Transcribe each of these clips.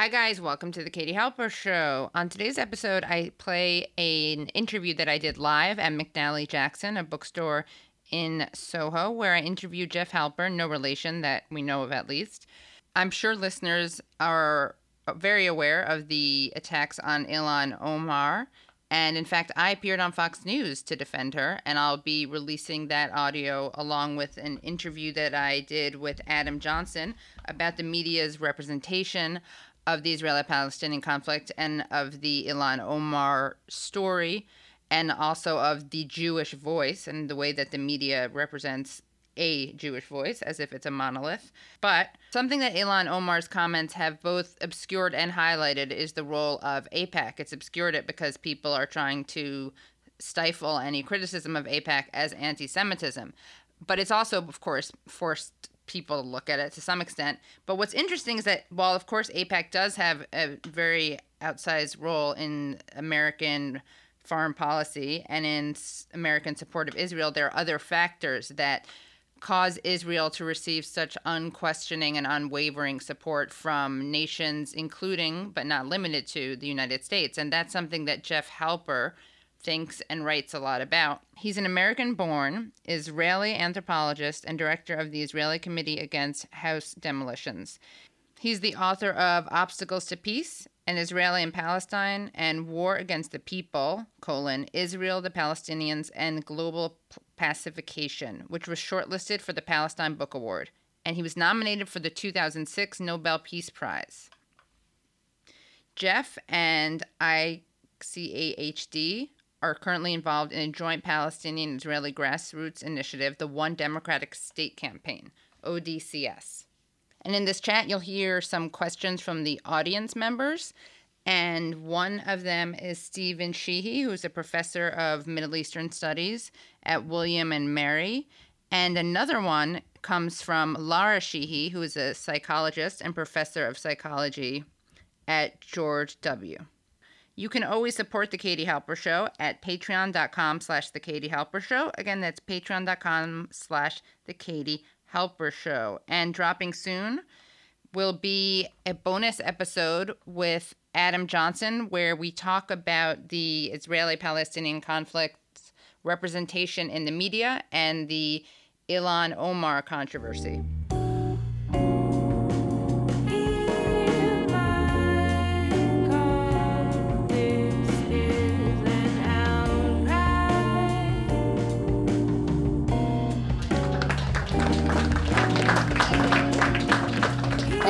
Hi, guys. Welcome to the Katie Halper Show. On today's episode, I play an interview that I did live at McNally Jackson, a bookstore in Soho, where I interviewed Jeff Halper, no relation that we know of at least. I'm sure listeners are very aware of the attacks on Ilhan Omar. And in fact, I appeared on Fox News to defend her, and I'll be releasing that audio along with an interview that I did with Adam Johnson about the media's representation of the Israeli Palestinian conflict and of the Ilhan Omar story, and also of the Jewish voice and the way that the media represents a Jewish voice as if it's a monolith. But something that Ilhan Omar's comments have both obscured and highlighted is the role of AIPAC. It's obscured it because people are trying to stifle any criticism of AIPAC as anti Semitism. But it's also, of course, forced people to look at it to some extent. But what's interesting is that while, of course, AIPAC does have a very outsized role in American foreign policy and in American support of Israel, there are other factors that cause Israel to receive such unquestioning and unwavering support from nations, including but not limited to the United States. And that's something that Jeff Halper thinks and writes a lot about. He's an American born Israeli anthropologist and director of the Israeli Committee Against House Demolitions. He's the author of Obstacles to Peace and Israeli and Palestine and War Against the People, colon, Israel, the Palestinians, and Global Pacification, which was shortlisted for the Palestine Book Award. And he was nominated for the 2006 Nobel Peace Prize. Jeff and ICAHD are currently involved in a joint Palestinian Israeli grassroots initiative, the One Democratic State Campaign, ODCS. And in this chat, you'll hear some questions from the audience members. And one of them is Stephen Sheehi, who's a professor of Middle Eastern Studies at William and Mary. And another one comes from Lara Sheehi, who is a psychologist and professor of psychology at George W. You can always support the Katie Halper Show at patreon.com slash the Katie Halper Show. Again, that's patreon.com slash the Katie Halper Show. And dropping soon will be a bonus episode with Adam Johnson where we talk about the Israeli Palestinian conflict's representation in the media and the Ilhan Omar controversy.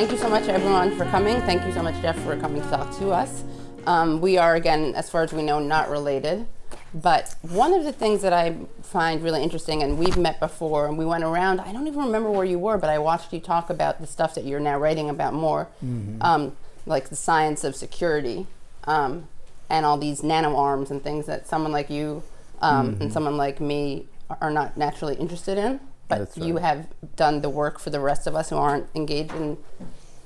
Thank you so much, everyone, for coming. Thank you so much, Jeff, for coming to talk to us. Um, we are, again, as far as we know, not related. But one of the things that I find really interesting, and we've met before, and we went around, I don't even remember where you were, but I watched you talk about the stuff that you're now writing about more, mm-hmm. um, like the science of security um, and all these nano arms and things that someone like you um, mm-hmm. and someone like me are not naturally interested in but right. you have done the work for the rest of us who aren't engaged and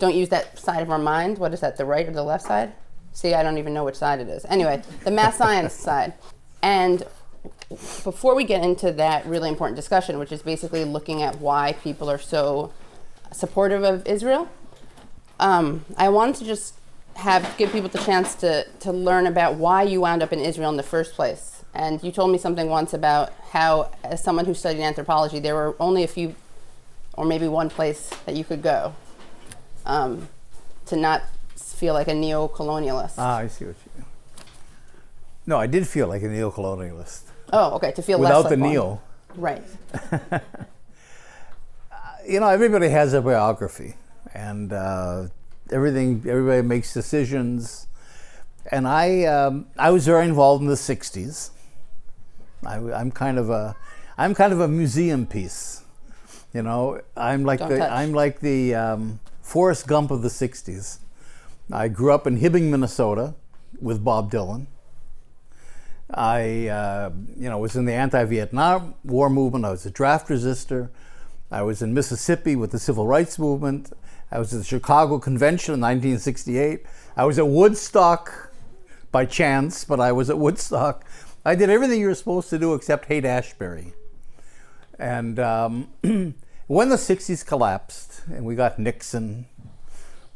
don't use that side of our mind. What is that the right or the left side? See i don't even know which side it is. Anyway the math science side. And before we get into that really important discussion which is basically looking at why people are so supportive of israel um, i wanted to just have give people the chance to, to learn about why you wound up in israel in the first place and you told me something once about how, as someone who studied anthropology, there were only a few, or maybe one place that you could go um, to not feel like a neo colonialist. Ah, I see what you mean. No, I did feel like a neo colonialist. Oh, okay, to feel Without less the like neo. Right. you know, everybody has a biography, and uh, everything, everybody makes decisions. And I, um, I was very involved in the 60s I, am kind of a, I'm kind of a museum piece. You know, I'm like Don't the, touch. I'm like the um, Forrest Gump of the '60s. I grew up in Hibbing, Minnesota, with Bob Dylan. I, uh, you know, was in the anti-Vietnam War movement. I was a draft resistor. I was in Mississippi with the Civil Rights Movement. I was at the Chicago Convention in 1968. I was at Woodstock by chance, but I was at Woodstock I did everything you were supposed to do except Haight-Ashbury. And um, when the 60s collapsed and we got Nixon,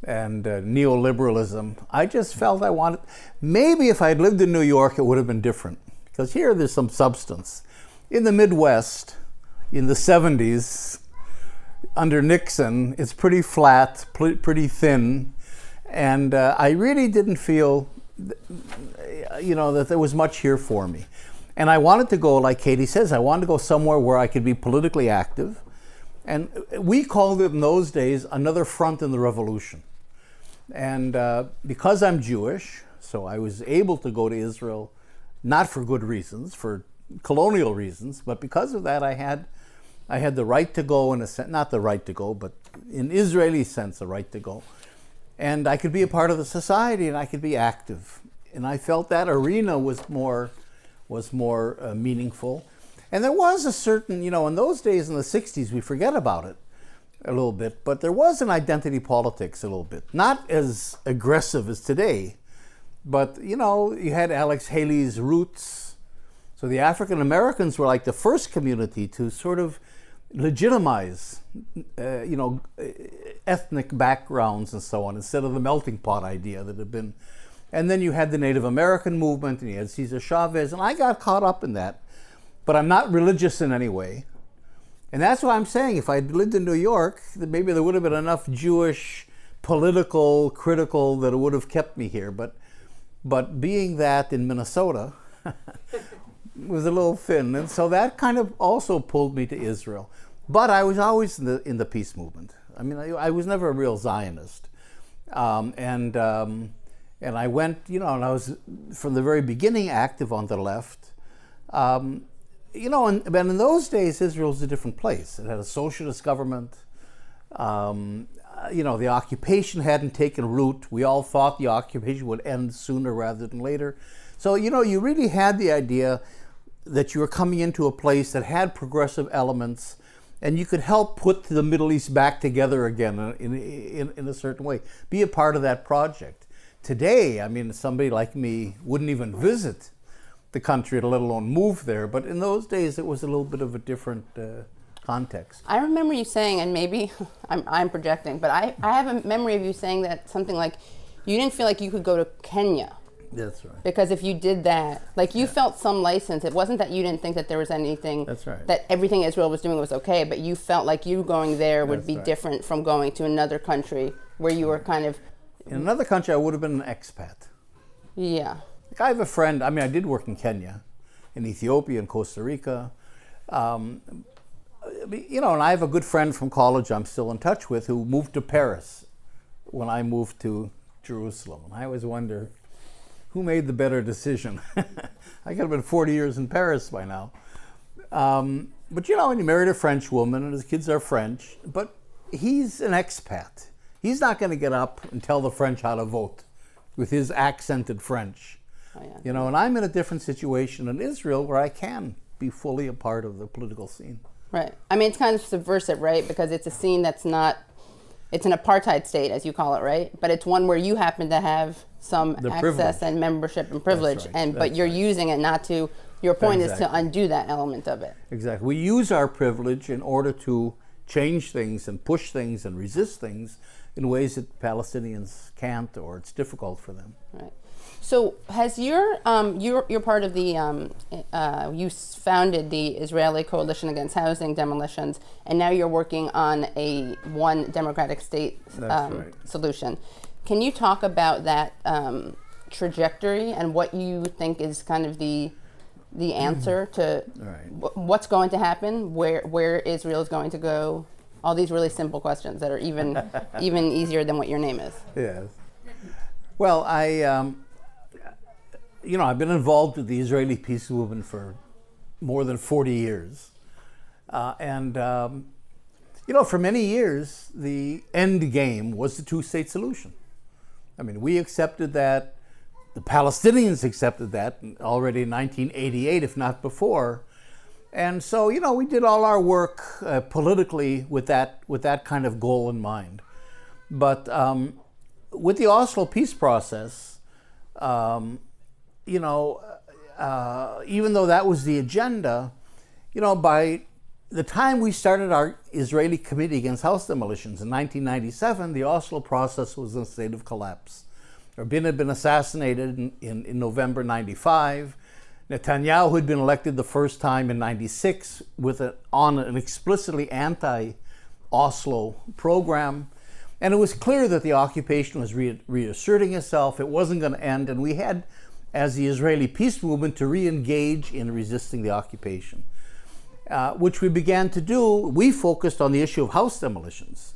and uh, neoliberalism. I just felt I wanted, maybe if I'd lived in New York, it would have been different. Because here there's some substance. In the Midwest, in the 70s, under Nixon, it's pretty flat, pretty thin. And uh, I really didn't feel, you know, that there was much here for me. And I wanted to go, like Katie says, I wanted to go somewhere where I could be politically active. And we called it in those days another front in the revolution. And uh, because I'm Jewish, so I was able to go to Israel, not for good reasons, for colonial reasons, but because of that, I had, I had the right to go in a sense, not the right to go, but in Israeli sense, the right to go. And I could be a part of the society and I could be active. And I felt that arena was more, was more uh, meaningful. And there was a certain, you know, in those days in the 60s, we forget about it a little bit, but there was an identity politics a little bit. Not as aggressive as today, but you know, you had Alex Haley's roots. So the African Americans were like the first community to sort of legitimize, uh, you know, ethnic backgrounds and so on, instead of the melting pot idea that had been. And then you had the Native American movement, and you had Cesar Chavez, and I got caught up in that. But I'm not religious in any way. And that's why I'm saying if I'd lived in New York, maybe there would have been enough Jewish political critical that it would have kept me here. But but being that in Minnesota was a little thin, and so that kind of also pulled me to Israel. But I was always in the in the peace movement. I mean, I, I was never a real Zionist, um, and um, and I went, you know, and I was from the very beginning active on the left. Um, you know, and, but in those days, Israel was a different place. It had a socialist government. Um, uh, you know, the occupation hadn't taken root. We all thought the occupation would end sooner rather than later. So, you know, you really had the idea that you were coming into a place that had progressive elements and you could help put the Middle East back together again in, in, in a certain way. Be a part of that project. Today, I mean, somebody like me wouldn't even visit the country, let alone move there. But in those days, it was a little bit of a different uh, context. I remember you saying, and maybe I'm, I'm projecting, but I, I have a memory of you saying that something like you didn't feel like you could go to Kenya. That's right. Because if you did that, like you yeah. felt some license. It wasn't that you didn't think that there was anything. That's right. That everything Israel was doing was okay, but you felt like you going there would That's be right. different from going to another country where you were kind of. In another country, I would have been an expat. Yeah. Like I have a friend, I mean, I did work in Kenya, in Ethiopia, in Costa Rica. Um, you know, and I have a good friend from college I'm still in touch with who moved to Paris when I moved to Jerusalem. And I always wonder who made the better decision. I could have been 40 years in Paris by now. Um, but you know, and he married a French woman, and his kids are French, but he's an expat. He's not going to get up and tell the French how to vote with his accented French. Oh, yeah. You know, and I'm in a different situation in Israel where I can be fully a part of the political scene. Right. I mean, it's kind of subversive, right? Because it's a scene that's not, it's an apartheid state, as you call it, right? But it's one where you happen to have some the access privilege. and membership and privilege, right. and that's but you're right. using it not to. Your point exactly. is to undo that element of it. Exactly. We use our privilege in order to change things and push things and resist things in ways that Palestinians can't, or it's difficult for them. Right. So has your um, you're, you're part of the um, uh, you founded the Israeli Coalition Against Housing Demolitions, and now you're working on a one democratic state um, right. solution. Can you talk about that um, trajectory and what you think is kind of the the answer to right. what's going to happen, where where Israel is going to go? All these really simple questions that are even even easier than what your name is. Yes. Well, I um, you know, I've been involved with the Israeli peace movement for more than 40 years. Uh, and, um, you know, for many years, the end game was the two state solution. I mean, we accepted that, the Palestinians accepted that already in 1988, if not before. And so, you know, we did all our work uh, politically with that, with that kind of goal in mind. But um, with the Oslo peace process, um, you know, uh, even though that was the agenda, you know, by the time we started our Israeli Committee Against House Demolitions in 1997, the Oslo process was in a state of collapse. Rabin had been assassinated in, in, in November 95. Netanyahu had been elected the first time in 96 with a, on an explicitly anti Oslo program. And it was clear that the occupation was re- reasserting itself. It wasn't going to end. And we had, as the Israeli peace movement, to re engage in resisting the occupation, uh, which we began to do. We focused on the issue of house demolitions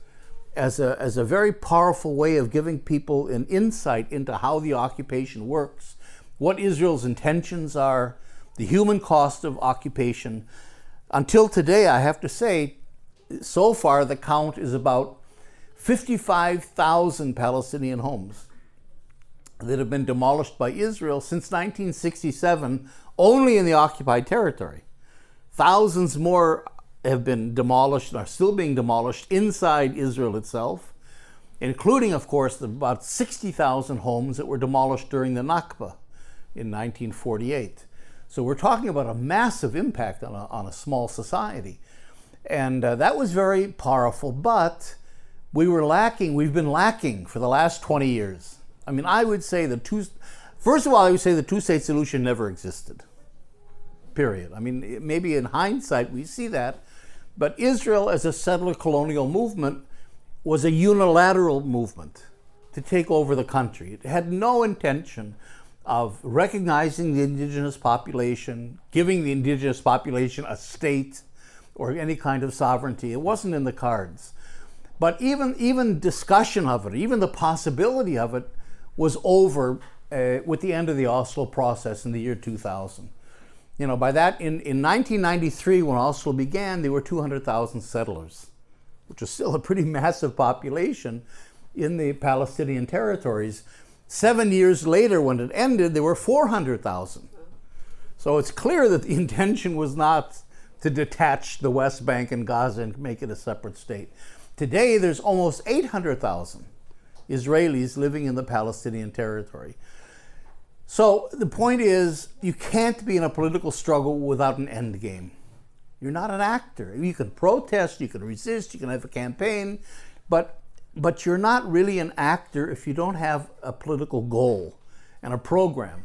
as a, as a very powerful way of giving people an insight into how the occupation works, what Israel's intentions are, the human cost of occupation. Until today, I have to say, so far the count is about 55,000 Palestinian homes that have been demolished by Israel since 1967 only in the occupied territory. Thousands more have been demolished and are still being demolished inside Israel itself, including, of course, the about 60,000 homes that were demolished during the Nakba in 1948. So we're talking about a massive impact on a, on a small society. And uh, that was very powerful, but we were lacking, we've been lacking for the last 20 years. I mean, I would say the two, first of all, I would say the two state solution never existed. Period. I mean, maybe in hindsight we see that, but Israel as a settler colonial movement was a unilateral movement to take over the country. It had no intention of recognizing the indigenous population, giving the indigenous population a state or any kind of sovereignty. It wasn't in the cards. But even, even discussion of it, even the possibility of it, was over uh, with the end of the Oslo process in the year 2000. You know, by that, in, in 1993, when Oslo began, there were 200,000 settlers, which was still a pretty massive population in the Palestinian territories. Seven years later, when it ended, there were 400,000. So it's clear that the intention was not to detach the West Bank and Gaza and make it a separate state. Today, there's almost 800,000 Israelis living in the Palestinian territory. So the point is, you can't be in a political struggle without an end game. You're not an actor. You can protest, you can resist, you can have a campaign, but but you're not really an actor if you don't have a political goal and a program.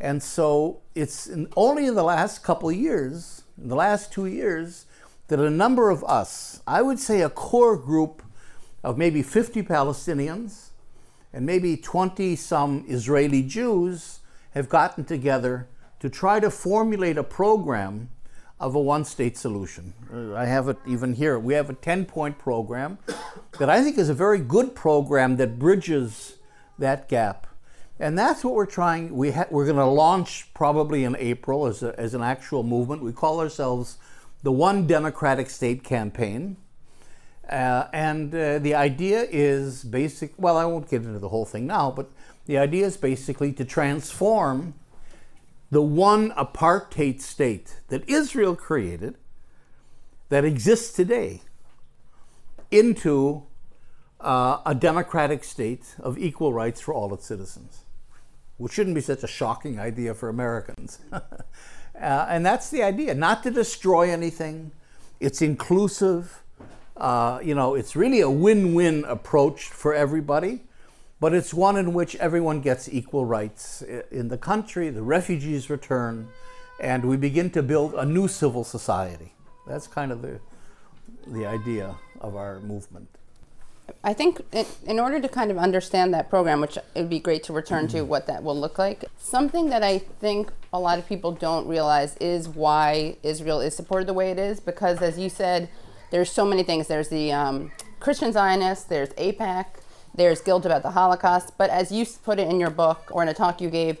And so it's in, only in the last couple of years, in the last two years, that a number of us, I would say a core group of maybe 50 Palestinians and maybe 20 some Israeli Jews, have gotten together to try to formulate a program of a one state solution. Uh, I have it even here. We have a 10 point program that I think is a very good program that bridges that gap. And that's what we're trying. We ha- we're going to launch probably in April as, a, as an actual movement. We call ourselves the One Democratic State Campaign. Uh, and uh, the idea is basic. Well, I won't get into the whole thing now, but the idea is basically to transform the one apartheid state that Israel created, that exists today, into uh, a democratic state of equal rights for all its citizens, which shouldn't be such a shocking idea for Americans. uh, and that's the idea not to destroy anything, it's inclusive. Uh, you know, it's really a win win approach for everybody but it's one in which everyone gets equal rights in the country, the refugees return, and we begin to build a new civil society. That's kind of the, the idea of our movement. I think in order to kind of understand that program, which it would be great to return to what that will look like, something that I think a lot of people don't realize is why Israel is supported the way it is. Because as you said, there's so many things. There's the um, Christian Zionists, there's AIPAC, there's guilt about the Holocaust, but as you put it in your book or in a talk you gave,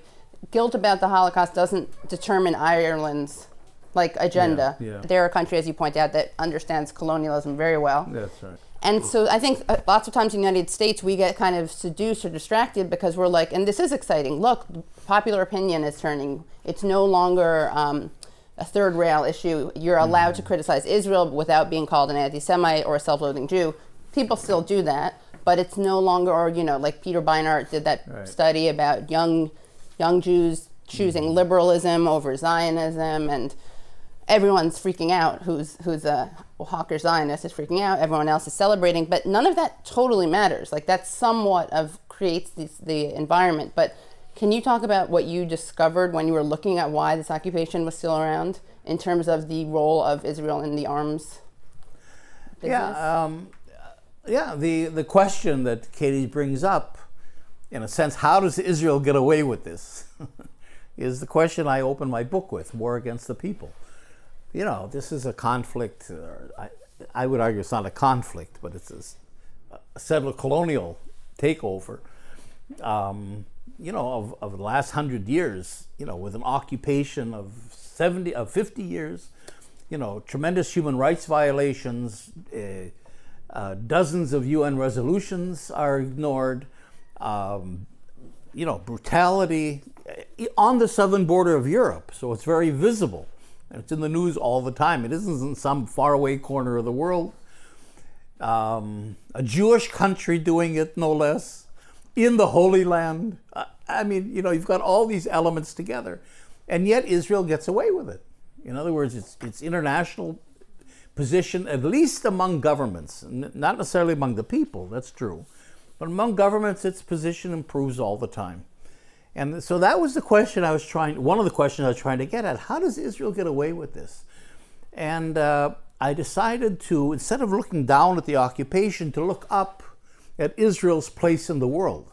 guilt about the Holocaust doesn't determine Ireland's like agenda. Yeah, yeah. They're a country, as you point out, that understands colonialism very well. That's right. And so I think uh, lots of times in the United States we get kind of seduced or distracted because we're like, and this is exciting. Look, popular opinion is turning. It's no longer um, a third rail issue. You're allowed mm-hmm. to criticize Israel without being called an anti-Semite or a self-loathing Jew. People still do that but it's no longer, or you know, like Peter Beinart did that right. study about young young Jews choosing mm-hmm. liberalism over Zionism, and everyone's freaking out. Who's who's a hawker Zionist is freaking out. Everyone else is celebrating, but none of that totally matters. Like that's somewhat of creates this, the environment. But can you talk about what you discovered when you were looking at why this occupation was still around in terms of the role of Israel in the arms? Business? Yeah, um, yeah. The the question that Katie brings up, in a sense, how does Israel get away with this? is the question I open my book with: war against the people. You know, this is a conflict. Uh, I, I would argue it's not a conflict, but it's a, a settler colonial takeover. Um, you know, of, of the last hundred years, you know, with an occupation of 70, of 50 years, you know, tremendous human rights violations, uh, uh, dozens of UN resolutions are ignored, um, you know, brutality uh, on the southern border of Europe. So it's very visible. And it's in the news all the time. It isn't in some faraway corner of the world. Um, a Jewish country doing it, no less, in the Holy Land. I mean, you know, you've got all these elements together, and yet Israel gets away with it. In other words, it's, it's international position, at least among governments, not necessarily among the people, that's true, but among governments, its position improves all the time. And so that was the question I was trying, one of the questions I was trying to get at. How does Israel get away with this? And uh, I decided to, instead of looking down at the occupation, to look up at Israel's place in the world.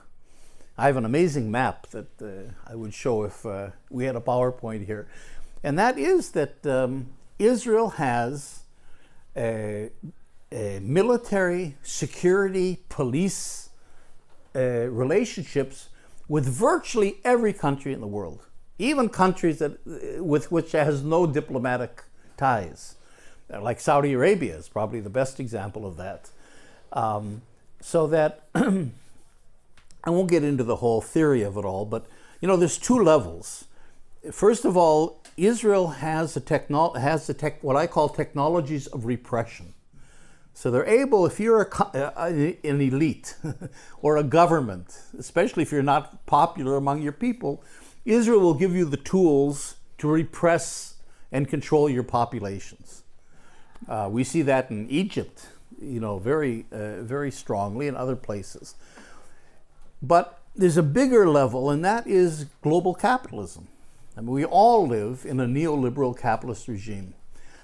I have an amazing map that uh, I would show if uh, we had a PowerPoint here. And that is that um, Israel has a, a military, security, police uh, relationships with virtually every country in the world, even countries that, with which it has no diplomatic ties, like Saudi Arabia is probably the best example of that. Um, so that I won't get into the whole theory of it all, but you know, there's two levels. First of all, Israel has a techno- has the tech, what I call technologies of repression. So they're able, if you're a, uh, an elite or a government, especially if you're not popular among your people, Israel will give you the tools to repress and control your populations. Uh, we see that in Egypt, you know, very, uh, very strongly, in other places. But there's a bigger level, and that is global capitalism. I mean, we all live in a neoliberal capitalist regime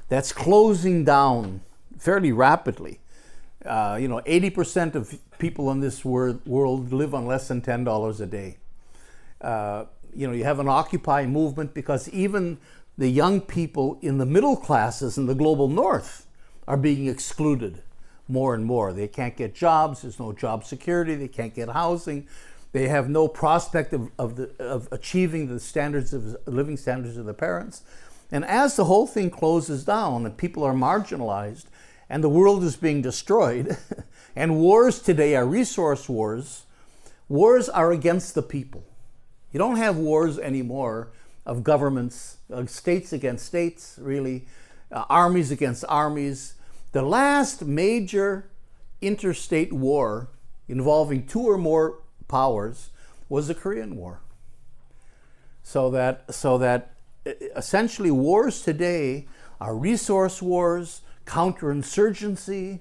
that's closing down fairly rapidly. Uh, you know, 80% of people in this wor- world live on less than $10 a day. Uh, you know, you have an Occupy movement because even the young people in the middle classes in the global north are being excluded more and more. They can't get jobs, there's no job security, they can't get housing, they have no prospect of, of, the, of achieving the standards of living standards of their parents. And as the whole thing closes down and people are marginalized, and the world is being destroyed, and wars today are resource wars, wars are against the people. You don't have wars anymore of governments, of states against states, really, uh, armies against armies. The last major interstate war involving two or more powers was the Korean War. So that, so that essentially wars today are resource wars, counterinsurgency,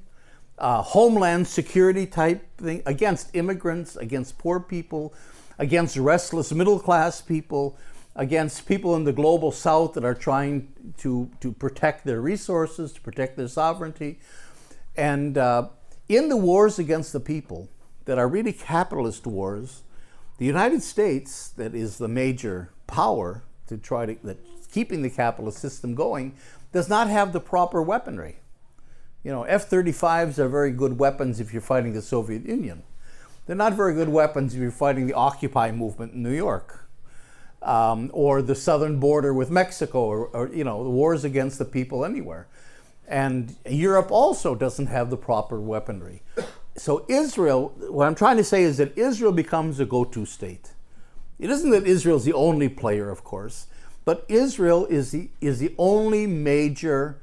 uh, homeland security type thing against immigrants, against poor people, against restless middle class people, against people in the global south that are trying to, to protect their resources, to protect their sovereignty. And uh, in the wars against the people that are really capitalist wars, the United States, that is the major power to try to, that keeping the capitalist system going, does not have the proper weaponry. You know, F 35s are very good weapons if you're fighting the Soviet Union. They're not very good weapons if you're fighting the Occupy movement in New York. Um, or the southern border with Mexico, or, or, you know, the wars against the people anywhere. And Europe also doesn't have the proper weaponry. So Israel, what I'm trying to say is that Israel becomes a go-to state. It isn't that Israel is the only player, of course, but Israel is the, is the only major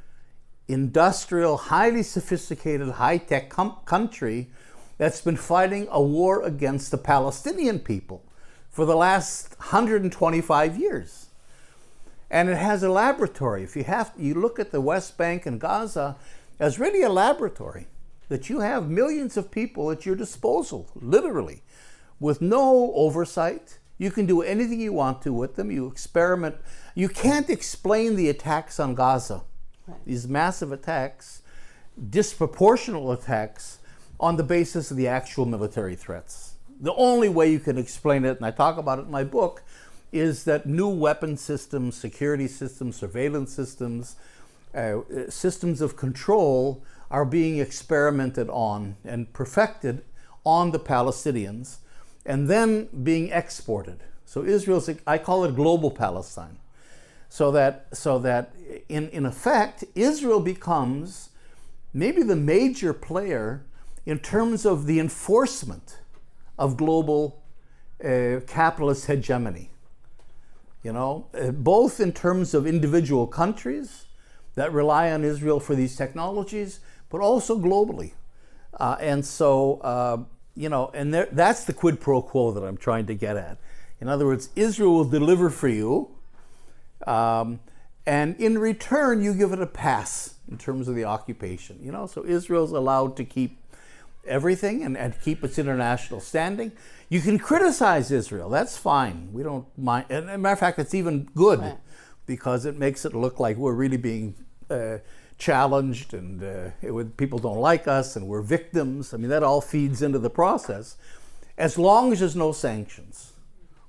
industrial, highly sophisticated, high tech com- country that's been fighting a war against the Palestinian people for the last 125 years. and it has a laboratory. If you have, you look at the West Bank and Gaza as really a laboratory that you have millions of people at your disposal, literally, with no oversight. You can do anything you want to with them. You experiment. You can't explain the attacks on Gaza, right. these massive attacks, disproportional attacks, on the basis of the actual military threats. The only way you can explain it, and I talk about it in my book, is that new weapon systems, security systems, surveillance systems, uh, systems of control are being experimented on and perfected on the Palestinians and then being exported. So Israel's, I call it global Palestine. So that, so that in, in effect, Israel becomes maybe the major player in terms of the enforcement of global uh, capitalist hegemony. You know, uh, both in terms of individual countries that rely on Israel for these technologies, but also globally. Uh, and so, uh, you know, and there, that's the quid pro quo that I'm trying to get at. In other words, Israel will deliver for you, um, and in return, you give it a pass in terms of the occupation. You know, so Israel's allowed to keep everything and, and keep its international standing. You can criticize Israel. That's fine. We don't mind. And as a matter of fact, it's even good right. because it makes it look like we're really being uh, challenged and uh, it, people don't like us and we're victims. I mean, that all feeds into the process. As long as there's no sanctions,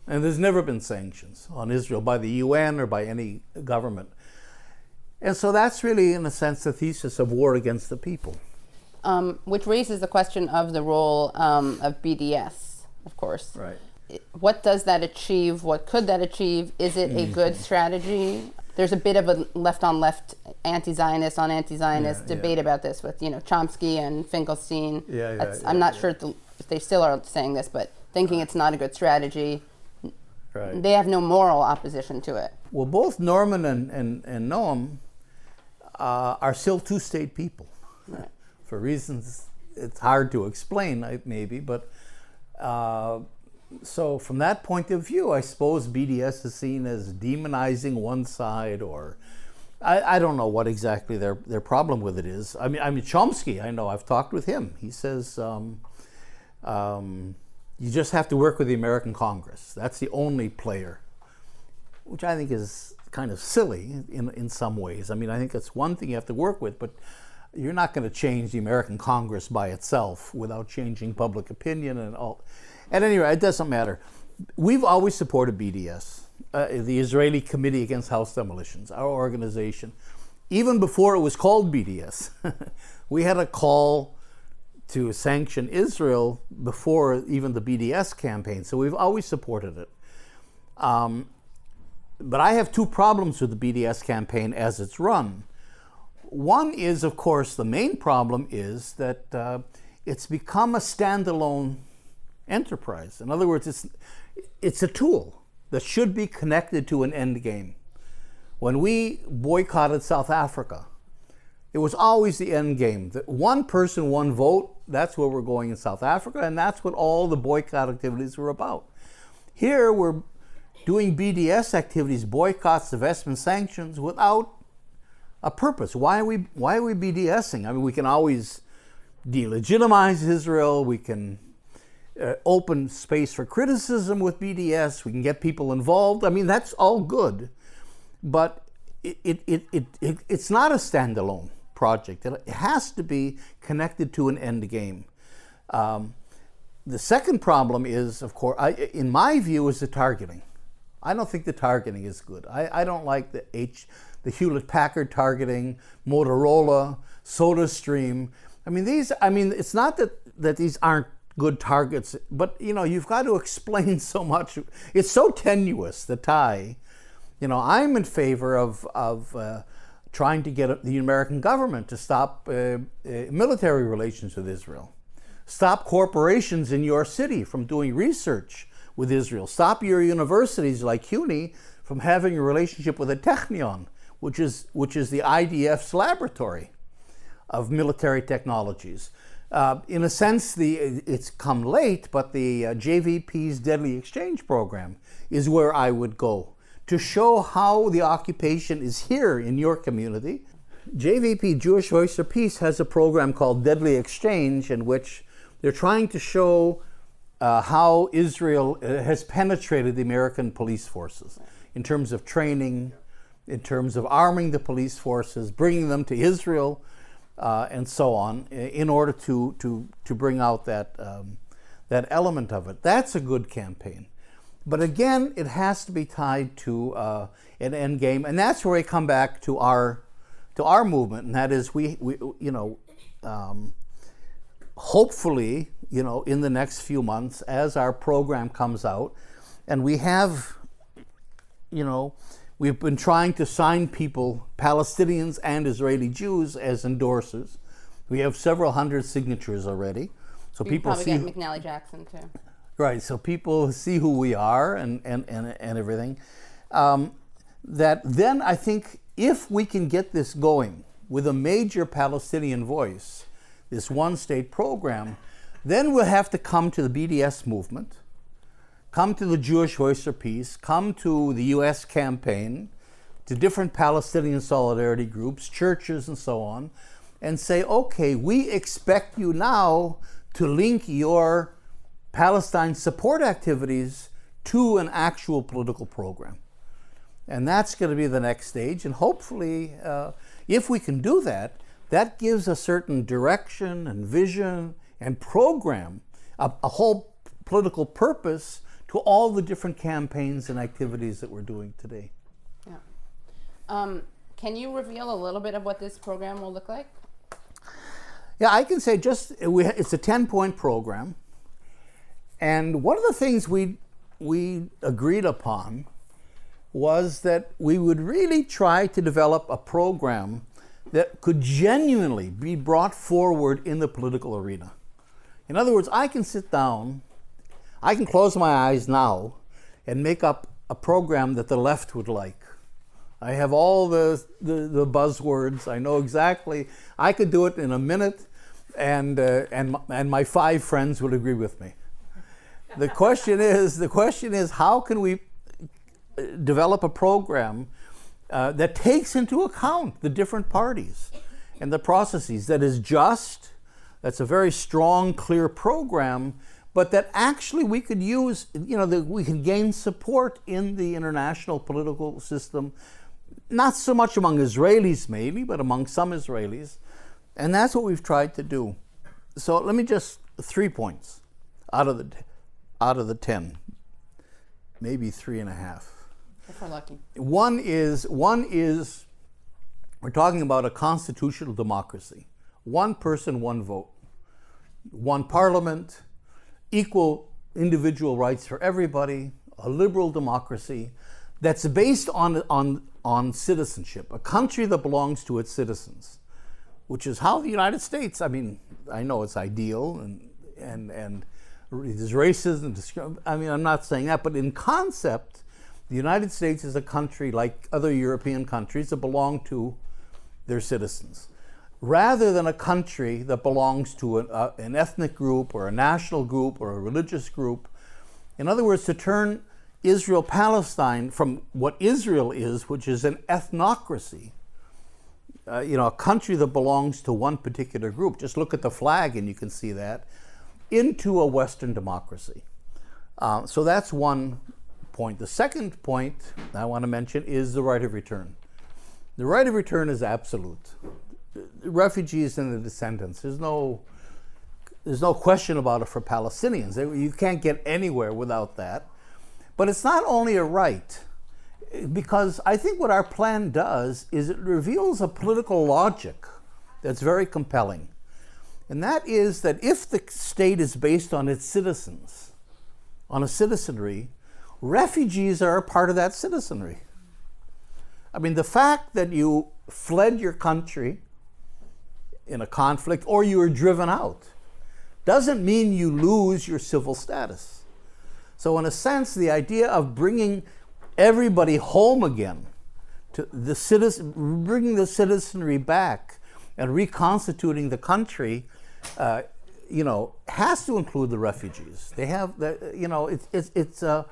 and there's never been sanctions on Israel by the UN or by any government. And so that's really, in a sense, the thesis of war against the people. Um, which raises the question of the role um, of BDS, of course. Right. What does that achieve? What could that achieve? Is it a good mm-hmm. strategy? There's a bit of a left on left, anti Zionist on anti Zionist yeah, debate yeah. about this with you know Chomsky and Finkelstein. Yeah, yeah, yeah I'm not sure if, the, if, they still are saying this, but thinking it's not a good strategy. Right. They have no moral opposition to it. Well, both Norman and, and, and Noam uh, are still two state people. Right for reasons it's hard to explain, maybe, but uh, so from that point of view, I suppose BDS is seen as demonizing one side, or I, I, don't know what exactly their their problem with it is. I mean, I mean Chomsky. I know I've talked with him. He says um, um, you just have to work with the American Congress. That's the only player, which I think is kind of silly in in some ways. I mean, I think that's one thing you have to work with, but you're not going to change the American Congress by itself without changing public opinion and all. At any rate, it doesn't matter. We've always supported BDS, uh, the Israeli Committee Against House Demolitions, our organization. Even before it was called BDS, we had a call to sanction Israel before even the BDS campaign. So we've always supported it. Um, but I have two problems with the BDS campaign as it's run. One is, of course, the main problem is that uh, it's become a standalone enterprise. In other words, it's, it's a tool that should be connected to an end game. When we boycotted South Africa, it was always the end game. That one person, one vote, that's where we're going in South Africa, and that's what all the boycott activities were about. Here, we're doing BDS activities, boycotts, divestment sanctions, without a purpose. Why are we why are we BDSing? I mean, we can always delegitimize Israel. We can uh, open space for criticism with BDS. We can get people involved. I mean, that's all good, but it, it, it, it, it it's not a standalone project. It has to be connected to an end game. Um, the second problem is, of course, I, in my view, is the targeting. I don't think the targeting is good. I, I don't like the H the Hewlett Packard targeting, Motorola, SodaStream. I mean, these, I mean, it's not that, that these aren't good targets, but you know, you've got to explain so much. It's so tenuous, the tie. You know, I'm in favor of, of uh, trying to get the American government to stop uh, uh, military relations with Israel. Stop corporations in your city from doing research with Israel. Stop your universities like CUNY from having a relationship with a Technion which is, which is the IDF's laboratory of military technologies. Uh, in a sense, the, it's come late, but the uh, JVP's Deadly Exchange Program is where I would go to show how the occupation is here in your community. JVP, Jewish Voice for Peace, has a program called Deadly Exchange in which they're trying to show uh, how Israel uh, has penetrated the American police forces in terms of training, in terms of arming the police forces, bringing them to Israel, uh, and so on, in order to, to, to bring out that, um, that element of it. That's a good campaign. But again, it has to be tied to uh, an end game, and that's where we come back to our to our movement, and that is we, we you know, um, hopefully, you know, in the next few months, as our program comes out, and we have, you know, we've been trying to sign people, Palestinians and Israeli Jews, as endorsers. We have several hundred signatures already, so people see. You people probably see. get McNally Jackson too. Right, so people see who we are and, and, and, and everything. Um, that then I think if we can get this going with a major Palestinian voice, this one state program, then we'll have to come to the BDS movement, come to the Jewish Voice for Peace, come to the US campaign, to different Palestinian solidarity groups, churches, and so on, and say, okay, we expect you now to link your Palestine support activities to an actual political program. And that's going to be the next stage. And hopefully, uh, if we can do that, that gives a certain direction and vision and program, a, a whole political purpose to all the different campaigns and activities that we're doing today. Yeah. Um, can you reveal a little bit of what this program will look like? Yeah, I can say just we, it's a 10 point program. And one of the things we, we agreed upon was that we would really try to develop a program that could genuinely be brought forward in the political arena. In other words, I can sit down, I can close my eyes now and make up a program that the left would like. I have all the, the, the buzzwords. I know exactly. I could do it in a minute, and, uh, and, and my five friends would agree with me. The question is, the question is, how can we develop a program uh, that takes into account the different parties and the processes that is just, that's a very strong, clear program, but that actually we could use, you know, that we can gain support in the international political system, not so much among Israelis maybe, but among some Israelis. And that's what we've tried to do. So let me just, three points out of the, out of the 10, maybe three and a half. If we're lucky. One is one is we're talking about a constitutional democracy. One person, one vote. One parliament, equal individual rights for everybody, a liberal democracy that's based on, on, on citizenship, a country that belongs to its citizens, which is how the United States, I mean, I know it's ideal and, and, and there's racism, I mean, I'm not saying that, but in concept, the United States is a country like other European countries that belong to their citizens. Rather than a country that belongs to an, uh, an ethnic group or a national group or a religious group. In other words, to turn Israel Palestine from what Israel is, which is an ethnocracy, uh, you know, a country that belongs to one particular group. Just look at the flag and you can see that, into a Western democracy. Uh, so that's one point. The second point I want to mention is the right of return. The right of return is absolute. Refugees and the descendants, there's no, there's no question about it for Palestinians. You can't get anywhere without that. But it's not only a right, because I think what our plan does is it reveals a political logic that's very compelling. And that is that if the state is based on its citizens, on a citizenry, refugees are a part of that citizenry. I mean, the fact that you fled your country in a conflict or you are driven out doesn't mean you lose your civil status. So, in a sense, the idea of bringing everybody home again, to the citizen, bringing the citizenry back and reconstituting the country, uh, you know, has to include the refugees. They have, the, you know, it's it's it's uh,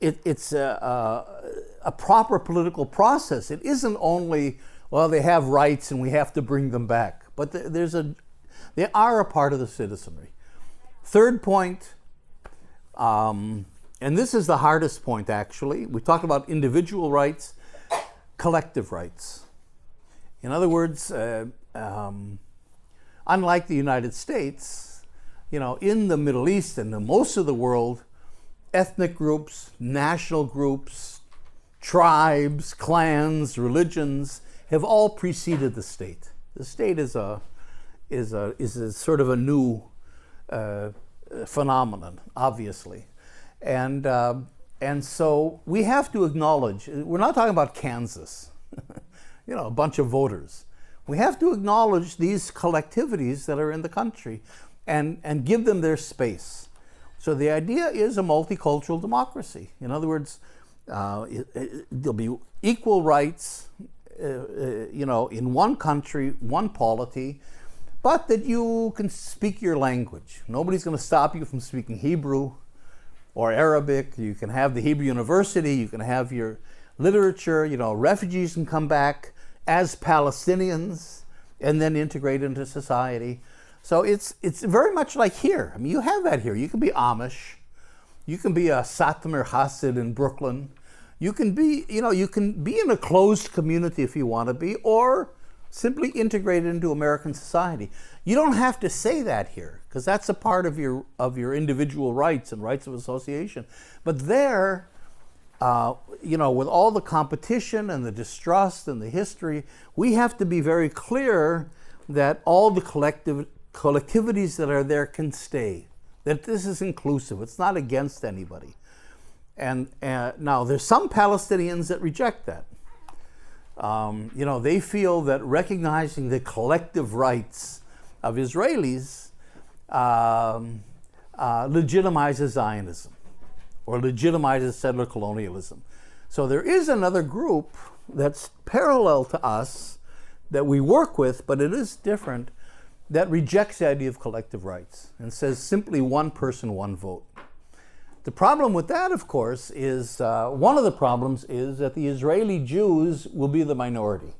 it, it's uh, uh, a proper political process. It isn't only, well, they have rights and we have to bring them back, but there's a, they are a part of the citizenry. Third point, um, and this is the hardest point actually. We talked about individual rights, collective rights. In other words, uh, um, unlike the United States, you know, in the Middle East and in most of the world, ethnic groups, national groups, tribes, clans, religions have all preceded the state. The state is a is a is a sort of a new uh, phenomenon, obviously, and uh, and so we have to acknowledge we're not talking about Kansas, you know, a bunch of voters. We have to acknowledge these collectivities that are in the country, and and give them their space. So the idea is a multicultural democracy. In other words, uh, it, it, there'll be equal rights, Uh, uh, you know, in one country, one polity, but that you can speak your language. Nobody's going to stop you from speaking Hebrew or Arabic. You can have the Hebrew University. You can have your literature. You know, refugees can come back as Palestinians and then integrate into society. So it's it's very much like here. I mean, you have that here. You can be Amish, you can be a Satmar Hasid in Brooklyn, you can be you know you can be in a closed community if you want to be, or simply integrate into American society. You don't have to say that here because that's a part of your of your individual rights and rights of association. But there. Uh, you know, with all the competition and the distrust and the history, we have to be very clear that all the collective collectivities that are there can stay. That this is inclusive. It's not against anybody. And uh, now there's some Palestinians that reject that. Um, you know, they feel that recognizing the collective rights of Israelis um, uh, legitimizes Zionism or legitimizes settler colonialism. So there is another group that's parallel to us that we work with, but it is different that rejects the idea of collective rights and says simply one person, one vote. The problem with that, of course, is uh, one of the problems is that the Israeli Jews will be the minority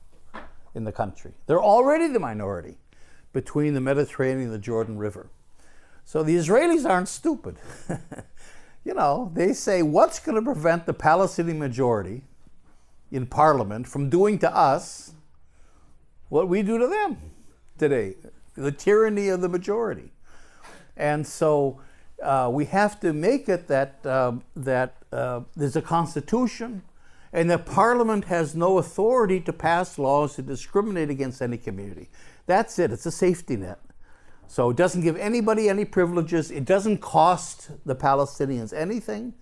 in the country. They're already the minority between the Mediterranean and the Jordan River. So the Israelis aren't stupid. you know, they say, what's going to prevent the Palestinian majority in parliament from doing to us what we do to them today? the tyranny of the majority. And so uh, we have to make it that, uh, that uh, there's a constitution and that parliament has no authority to pass laws to discriminate against any community. That's it, it's a safety net. So it doesn't give anybody any privileges, it doesn't cost the Palestinians anything,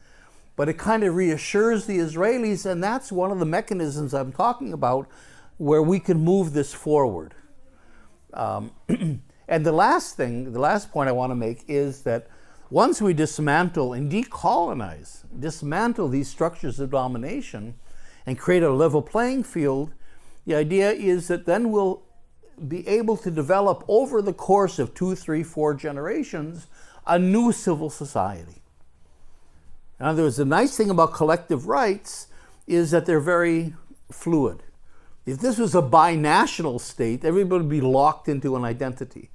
but it kind of reassures the Israelis, and that's one of the mechanisms I'm talking about where we can move this forward. Um, and the last thing, the last point I want to make is that once we dismantle and decolonize, dismantle these structures of domination and create a level playing field, the idea is that then we'll be able to develop over the course of two, three, four generations a new civil society. In other words, the nice thing about collective rights is that they're very fluid. If this was a binational state, everybody would be locked into an identity.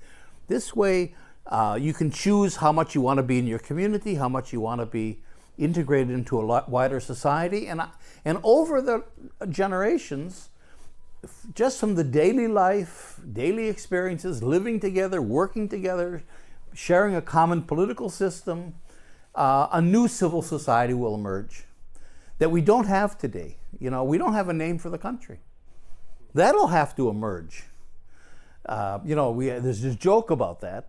This way, uh, you can choose how much you want to be in your community, how much you want to be integrated into a wider society. And, and over the generations, just from the daily life, daily experiences, living together, working together, sharing a common political system, uh, a new civil society will emerge that we don't have today. You know, we don't have a name for the country. That'll have to emerge. Uh, you know, we, there's this joke about that.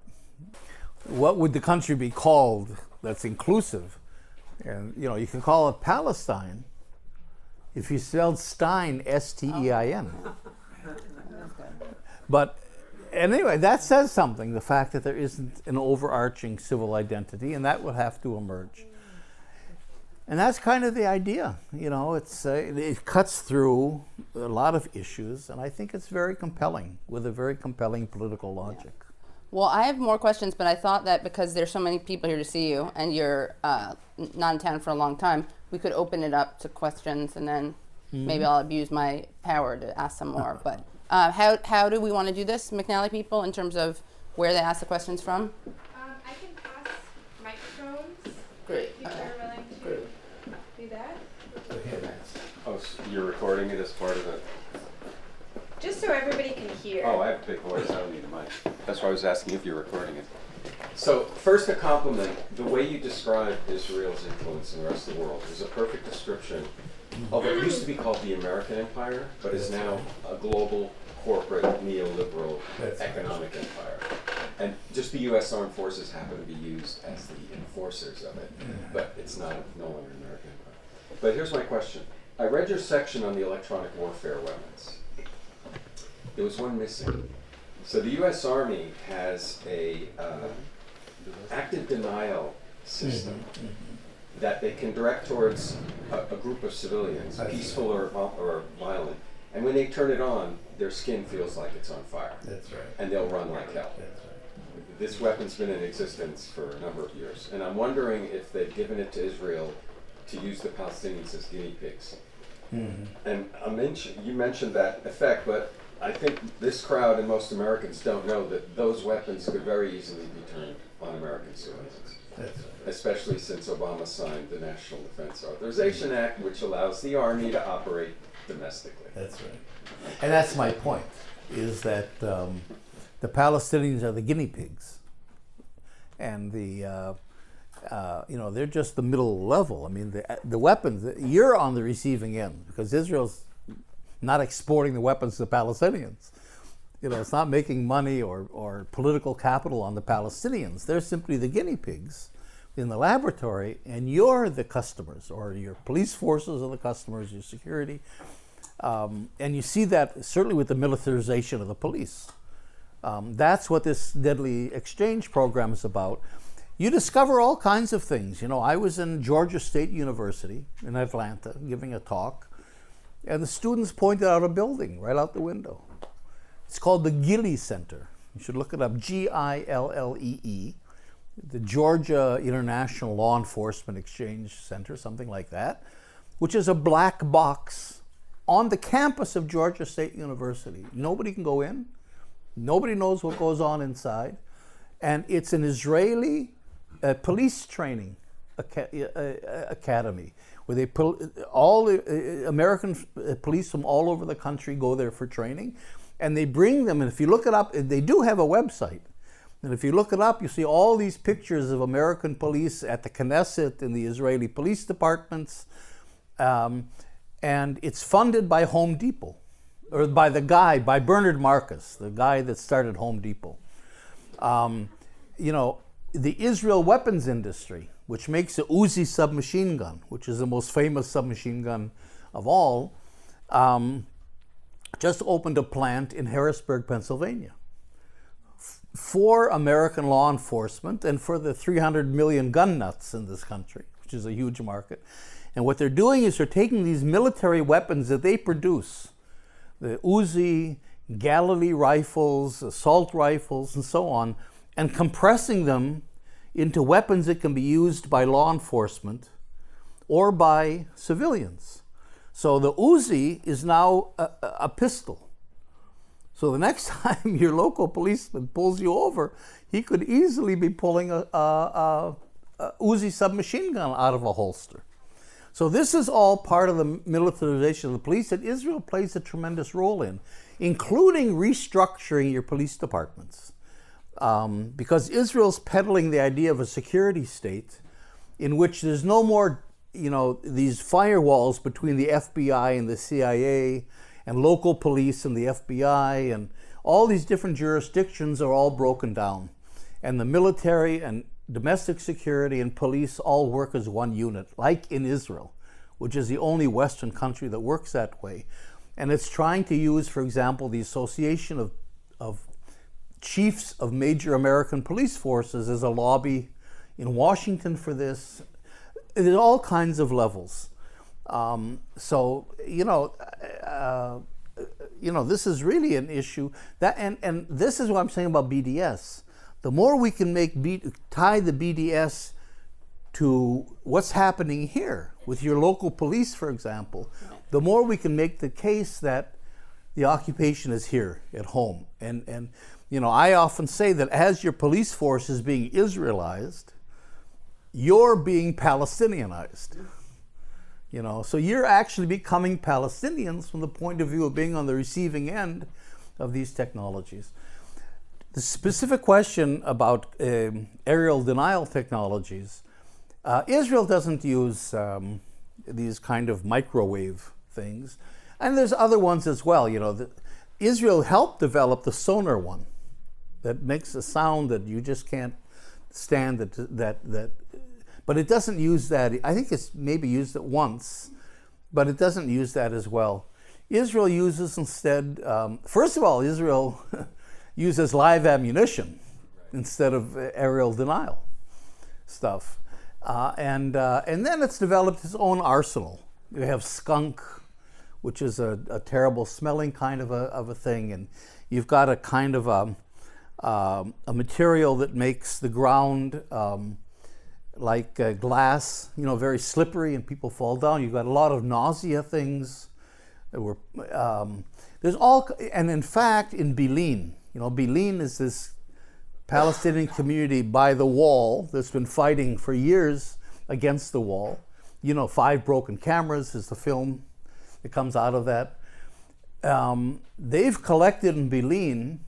What would the country be called that's inclusive? And, you know, you can call it Palestine if you spelled Stein, S T E I N. But anyway, that says something the fact that there isn't an overarching civil identity, and that will have to emerge. And that's kind of the idea. You know, it's, uh, it cuts through a lot of issues, and I think it's very compelling, with a very compelling political logic. Yeah. Well, I have more questions, but I thought that because there's so many people here to see you and you're uh, not in town for a long time, we could open it up to questions and then maybe I'll abuse my power to ask some more. But uh, how, how do we want to do this, McNally people, in terms of where they ask the questions from? Um, I can pass microphones. Great. If Okay. you're willing to Great. do that. Oh, so you're recording it as part of it? Just so everybody can hear. Oh, I have a big voice, I don't need a mic. That's why I was asking if you're recording it. So, first a compliment. The way you describe Israel's influence in the rest of the world is a perfect description of what used to be called the American empire, but is now a global corporate neoliberal That's right. economic empire. And just the U.S. Armed Forces happen to be used as the enforcers of it, but it's not no longer an American empire. But here's my question. I read your section on the electronic warfare weapons. There was one missing. So the U.S. Army has a uh, active denial system mm-hmm, mm-hmm. that they can direct towards a, a group of civilians, I peaceful or, or violent. And when they turn it on, their skin feels like it's on fire, That's right. and they'll run like hell. That's right. This weapon's been in existence for a number of years, and I'm wondering if they've given it to Israel to use the Palestinians as guinea pigs. Mm-hmm. And I mention, you mentioned that effect, but I think this crowd and most Americans don't know that those weapons could very easily be turned on American civilians, especially since Obama signed the National Defense Authorization Act, which allows the Army to operate domestically. That's right. And that's my point, is that um, the Palestinians are the guinea pigs. And the, uh, uh, you know, they're just the middle level. I mean, the, the weapons, you're on the receiving end because Israel's not exporting the weapons to the Palestinians. You know, it's not making money or, or political capital on the Palestinians. They're simply the guinea pigs in the laboratory, and you're the customers, or your police forces are the customers, your security. Um, and you see that certainly with the militarization of the police. Um, that's what this deadly exchange program is about. You discover all kinds of things. You know, I was in Georgia State University in Atlanta giving a talk, and the students pointed out a building right out the window. It's called the GILEE Center. You should look it up G I L L E E, the Georgia International Law Enforcement Exchange Center, something like that, which is a black box on the campus of Georgia State University. Nobody can go in, nobody knows what goes on inside, and it's an Israeli uh, police training uh, uh, academy where they pol- all the uh, American uh, police from all over the country go there for training, and they bring them. And if you look it up, they do have a website. And if you look it up, you see all these pictures of American police at the Knesset and the Israeli police departments. Um, and it's funded by Home Depot, or by the guy, by Bernard Marcus, the guy that started Home Depot. Um, you know, the Israel weapons industry, which makes the Uzi submachine gun, which is the most famous submachine gun of all, um, just opened a plant in Harrisburg, Pennsylvania for American law enforcement and for the 300 million gun nuts in this country, which is a huge market. And what they're doing is they're taking these military weapons that they produce, the Uzi, Galil rifles, assault rifles, and so on, and compressing them into weapons that can be used by law enforcement or by civilians. So the Uzi is now a, a- pistol. So the next time your local policeman pulls you over, he could easily be pulling a, a, a Uzi submachine gun out of a holster. So this is all part of the militarization of the police that Israel plays a tremendous role in, including restructuring your police departments. Um, because Israel's peddling the idea of a security state in which there's no more, you know, these firewalls between the FBI and the CIA and local police and the FBI and all these different jurisdictions are all broken down. And the military and domestic security and police all work as one unit, like in Israel, which is the only Western country that works that way. And it's trying to use, for example, the association of, of chiefs of major American police forces as a lobby in Washington for this. There's all kinds of levels. Um, so you know, uh, you know, this is really an issue that, and and this is what I'm saying about BDS. the more we can make B, tie the BDS to what's happening here with your local police, for example, the more we can make the case that the occupation is here at home. And, and you know, I often say that as your police force is being Israelized, you're being Palestinianized. You know, so you're actually becoming Palestinians from the point of view of being on the receiving end of these technologies. The specific question about um, aerial denial technologies, uh, Israel doesn't use um, these kind of microwave things, and there's other ones as well. You know, the, Israel helped develop the sonar one that makes a sound that you just can't stand that that that but it doesn't use that i think it's maybe used it once but it doesn't use that as well. Israel uses instead um, first of all israel uses live ammunition instead of aerial denial stuff. Uh, and uh, and then it's developed its own arsenal. You have skunk which is a, a terrible smelling kind of a, of a thing and you've got a kind of a um, a material that makes the ground um, like uh, glass, you know, very slippery and people fall down. You've got a lot of nausea things. Were, um, there's all, and in fact, in Bil'in, you know, Bil'in is this Palestinian community by the wall that's been fighting for years against the wall. You know, Five Broken Cameras is the film that comes out of that. Um, they've collected in Bil'in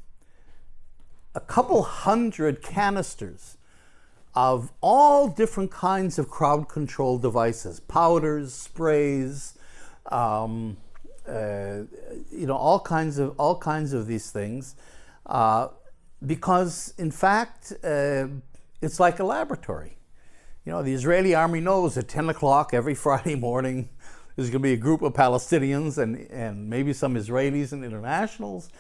a couple hundred canisters of all different kinds of crowd control devices powders sprays um, uh, you know all kinds of all kinds of these things uh, because in fact uh, it's like a laboratory. You know the israeli army knows at 10 o'clock every friday morning there's going to be a group of palestinians and, and maybe some israelis and internationals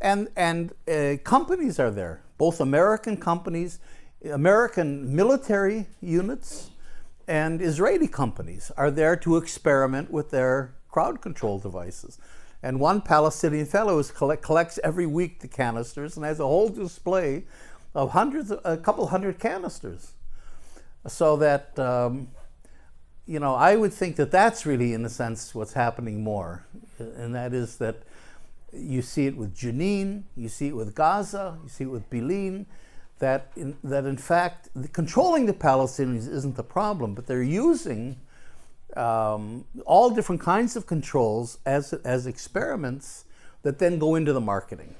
and and uh, companies are there, both American companies, American military units, and Israeli companies are there to experiment with their crowd control devices. And one Palestinian fellow collect, collects every week the canisters and has a whole display of hundreds, a couple hundred canisters, so that. Um, you know, I would think that that's really, in a sense, what's happening more, and that is that you see it with Jenin, you see it with Gaza, you see it with Bil'in, that in, that in fact the, controlling the Palestinians isn't the problem, but they're using um, all different kinds of controls as, as experiments that then go into the marketing.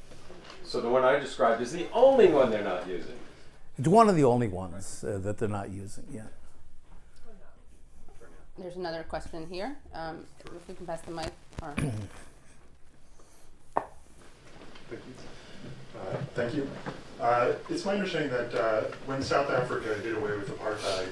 So the one I described is the only one they're not using. It's one of the only ones uh, that they're not using, yeah. There's another question here. Um, if we can pass the mic. Or Thank you. Uh, thank you. Uh, it's my understanding that uh, when South Africa did away with apartheid,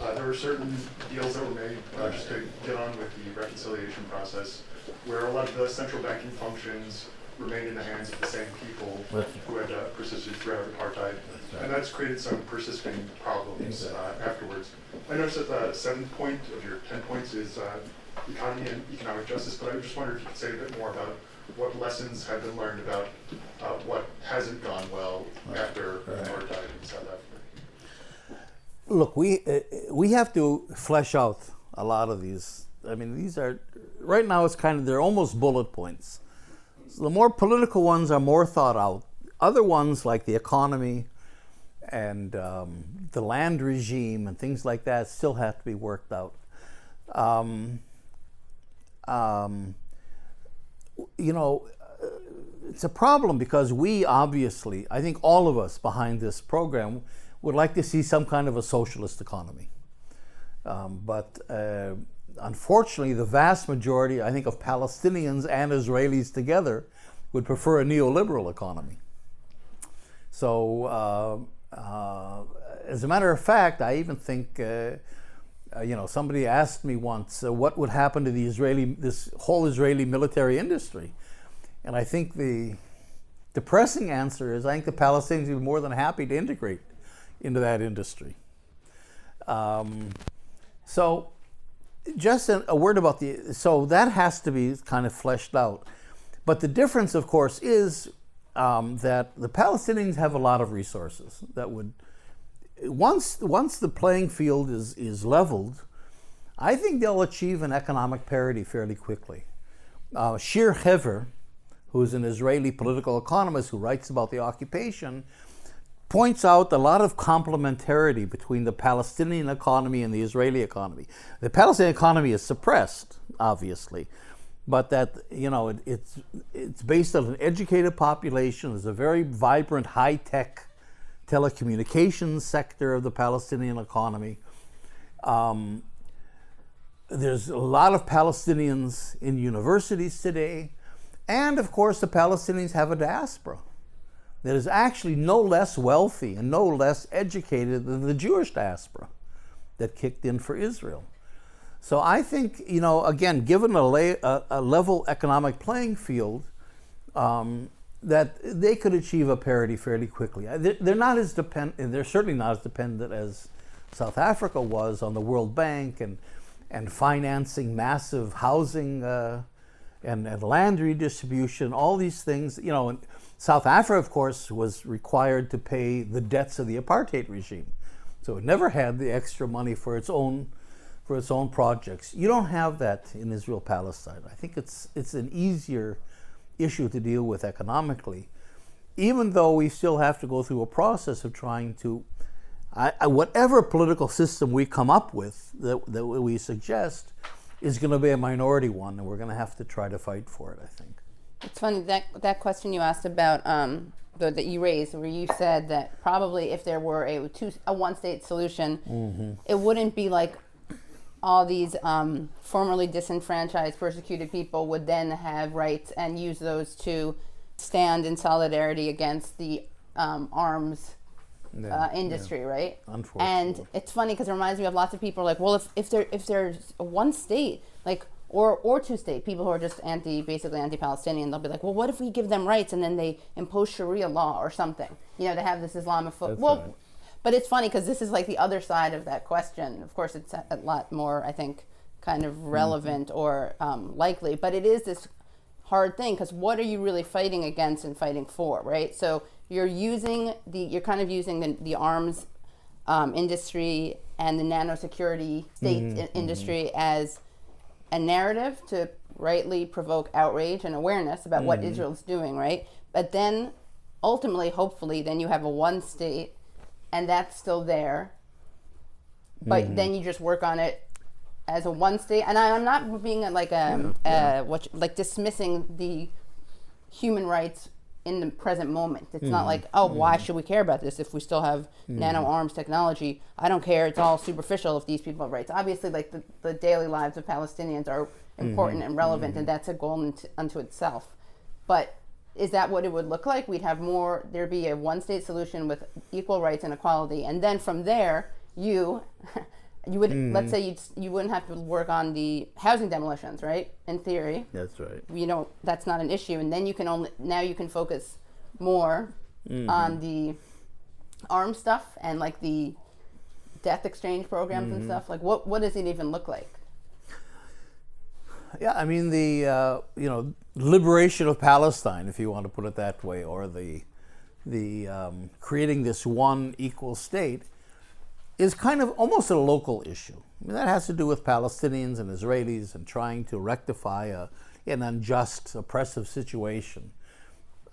uh, there were certain deals that were made uh, just to get on with the reconciliation process, where a lot of the central banking functions remained in the hands of the same people who had uh, persisted throughout apartheid, and that's created some persisting problems afterwards. I noticed that the seventh point of your ten points is economy and economic justice, but I just wondered if you could say a bit more about what lessons have been learned about uh, what hasn't gone well after apartheid in South Africa? Look, we uh, we have to flesh out a lot of these. I mean, these are right now. It's kind of they're almost bullet points. So the more political ones are more thought out. Other ones like the economy and um, the land regime and things like that still have to be worked out. Um, um, you know, it's a problem because we obviously, I think all of us behind this program would like to see some kind of a socialist economy. Um, but uh, unfortunately, the vast majority, I think, of Palestinians and Israelis together would prefer a neoliberal economy. So, uh, uh, as a matter of fact, I even think uh, you know, somebody asked me once, uh, what would happen to the Israeli, this whole Israeli military industry? And I think the depressing answer is I think the Palestinians would be more than happy to integrate into that industry. Um, so, just a, a word about the, so that has to be kind of fleshed out. But the difference, of course, is um, that the Palestinians have a lot of resources that would once once the playing field is is leveled, I think they'll achieve an economic parity fairly quickly. Uh, Shir Hever, who's an Israeli political economist who writes about the occupation, points out a lot of complementarity between the Palestinian economy and the Israeli economy. The Palestinian economy is suppressed, obviously, but that you know it, it's it's based on an educated population. There's a very vibrant, high tech telecommunications sector of the Palestinian economy. Um, there's a lot of Palestinians in universities today, and of course, the Palestinians have a diaspora that is actually no less wealthy and no less educated than the Jewish diaspora that kicked in for Israel. So I think, you know, again, given a, a, a level economic playing field, um, that they could achieve a parity fairly quickly. They're, not as dependent. They're certainly not as dependent as South Africa was on the World Bank and and financing massive housing uh, and, and land redistribution. All these things, you know. South Africa, of course, was required to pay the debts of the apartheid regime, so it never had the extra money for its own for its own projects. You don't have that in Israel Palestine. I think it's it's an easier issue to deal with economically, even though we still have to go through a process of trying to, I, I, whatever political system we come up with that, that we suggest is going to be a minority one, and we're going to have to try to fight for it, I think. It's funny that that question you asked about um, the, that you raised, where you said that probably if there were a two a one state solution, mm-hmm. it wouldn't be like all these um, formerly disenfranchised, persecuted people would then have rights and use those to stand in solidarity against the um, arms yeah, uh, industry, yeah. right? Unfortunately. And it's funny because it reminds me of lots of people like, well, if, if there if there's one state, like or or two state people who are just anti basically anti-Palestinian, they'll be like, well, what if we give them rights and then they impose Sharia law or something? You know, they have this Islamophobe. Well, right. But it's funny because this is like the other side of that question. Of course, it's a lot more, I think, kind of relevant mm-hmm. or um, likely. But it is this hard thing because what are you really fighting against and fighting for, right? So you're using the, you're kind of using the, the arms um, industry and the nanosecurity state mm-hmm. I- industry mm-hmm. as a narrative to rightly provoke outrage and awareness about what mm-hmm. Israel's doing, right? But then ultimately, hopefully, then you have a one state and that's still there. But mm-hmm. then you just work on it as a one state. And I, am not being like a, yeah. what like dismissing the human rights in the present moment. It's mm-hmm. not like, oh, mm-hmm. why should we care about this if we still have mm-hmm. nano arms technology? I don't care. It's all superficial if these people have rights. Obviously, like the, the daily lives of Palestinians are important mm-hmm. and relevant, and mm-hmm. that's a goal unto itself. But is that what it would look like? We'd have more, there'd be a one state solution with equal rights and equality. And then from there, you, you would, mm. let's say you you wouldn't have to work on the housing demolitions, right? In theory. That's right. You know, that's not an issue. And then you can only, now you can focus more mm-hmm. on the arm stuff and like the death exchange programs mm-hmm. and stuff. Like, what, what does it even look like? Yeah, I mean the uh, you know liberation of Palestine, if you want to put it that way, or the the um, creating this one equal state, is kind of almost a local issue. I mean, that has to do with Palestinians and Israelis and trying to rectify a, an unjust, oppressive situation.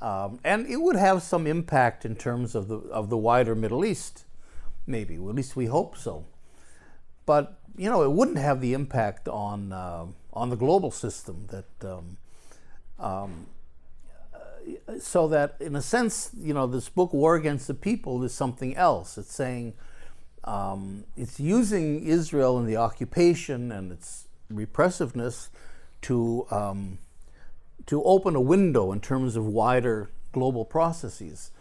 Um, and it would have some impact in terms of the of the wider Middle East, maybe. Well, at least we hope so. But you know, it wouldn't have the impact on. Uh, on the global system that um, um, so that in a sense you know this book war against the people is something else. It's saying um, it's using israel and the occupation and its repressiveness to um, to open a window in terms of wider global processes.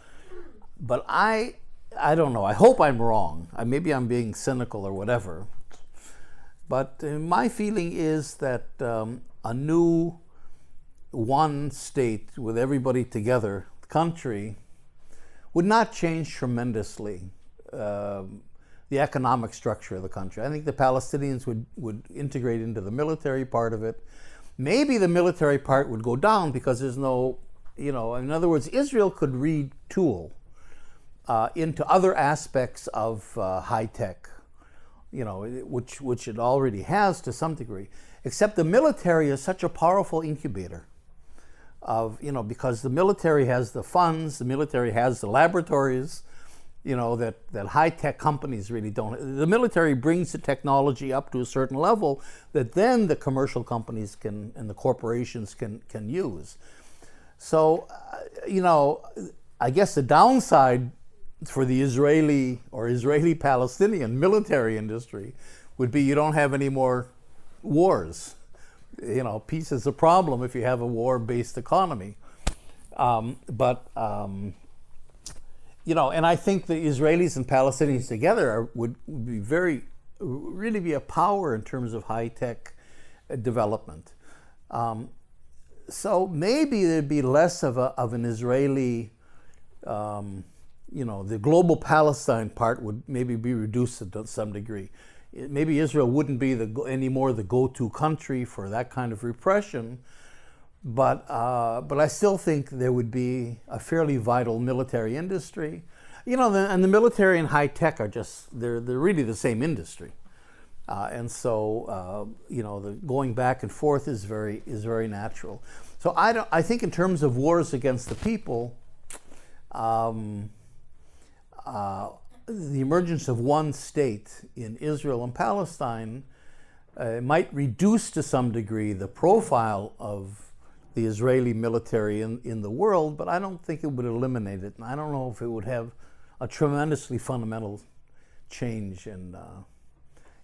But i i don't know. I hope i'm wrong. Maybe i'm being cynical or whatever. But uh, my feeling is that um, a new one state with everybody together country would not change tremendously uh, the economic structure of the country. I think the Palestinians would, would integrate into the military part of it. Maybe the military part would go down because there's no you know, in other words, Israel could retool uh, into other aspects of uh, high tech, you know, which which it already has to some degree. Except the military is such a powerful incubator of you know because the military has the funds, the military has the laboratories, you know that that high tech companies really don't. The military brings the technology up to a certain level that then the commercial companies can and the corporations can can use. So, uh, you know, I guess the downside for the Israeli or Israeli Palestinian military industry would be you don't have any more wars. You know, peace is a problem if you have a war based economy. Um, but, um, you know, and I think the Israelis and Palestinians together are, would, would be very, really be a power in terms of high tech development. Um, so maybe there'd be less of, a, of an Israeli, um, you know, the global Palestine part would maybe be reduced to some degree. Maybe Israel wouldn't be the, anymore the go-to country for that kind of repression, but uh, but I still think there would be a fairly vital military industry. You know, the, and the military and high tech are just they're they're really the same industry. Uh, and so, uh, you know, the going back and forth is very is very natural. So I don't. I think in terms of wars against the people, um, uh, the emergence of one state in Israel and Palestine uh, might reduce to some degree the profile of the Israeli military in, in the world, but I don't think it would eliminate it. And I don't know if it would have a tremendously fundamental change in uh,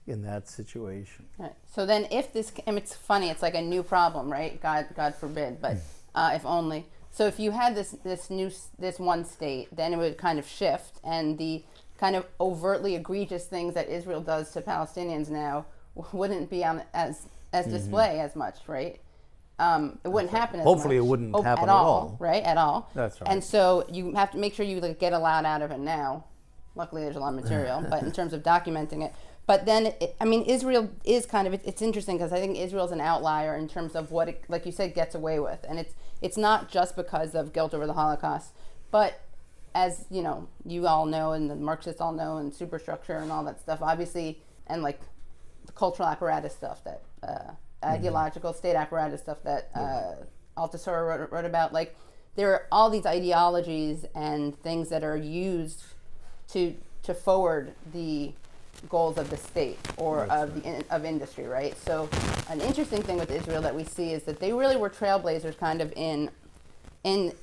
in that situation. Right. So then, if this, and it's funny, it's like a new problem, right? God, God forbid, but uh, if only. So if you had this this new this one state, then it would kind of shift, and the kind of overtly egregious things that Israel does to Palestinians now wouldn't be on as as display as much, right? Um, it wouldn't happen. As Hopefully it wouldn't Oh, happen at at all, all. right? At all. That's right. And so you have to make sure you like, get a lot out of it now. Luckily, there's a lot of material, but in terms of documenting it. But then, it, I mean, Israel is kind of it, it's interesting because I think Israel's an outlier in terms of what, it, like you said, gets away with, and it's it's not just because of guilt over the Holocaust, but as you know, you all know, and the Marxists all know, and superstructure and all that stuff, obviously, and like the cultural apparatus stuff that uh, ideological state apparatus stuff that uh, Althusser wrote, wrote about. Like there are all these ideologies and things that are used to to forward the goals of the state or of the in, of industry, right? So an interesting thing with Israel that we see is that they really were trailblazers, kind of in in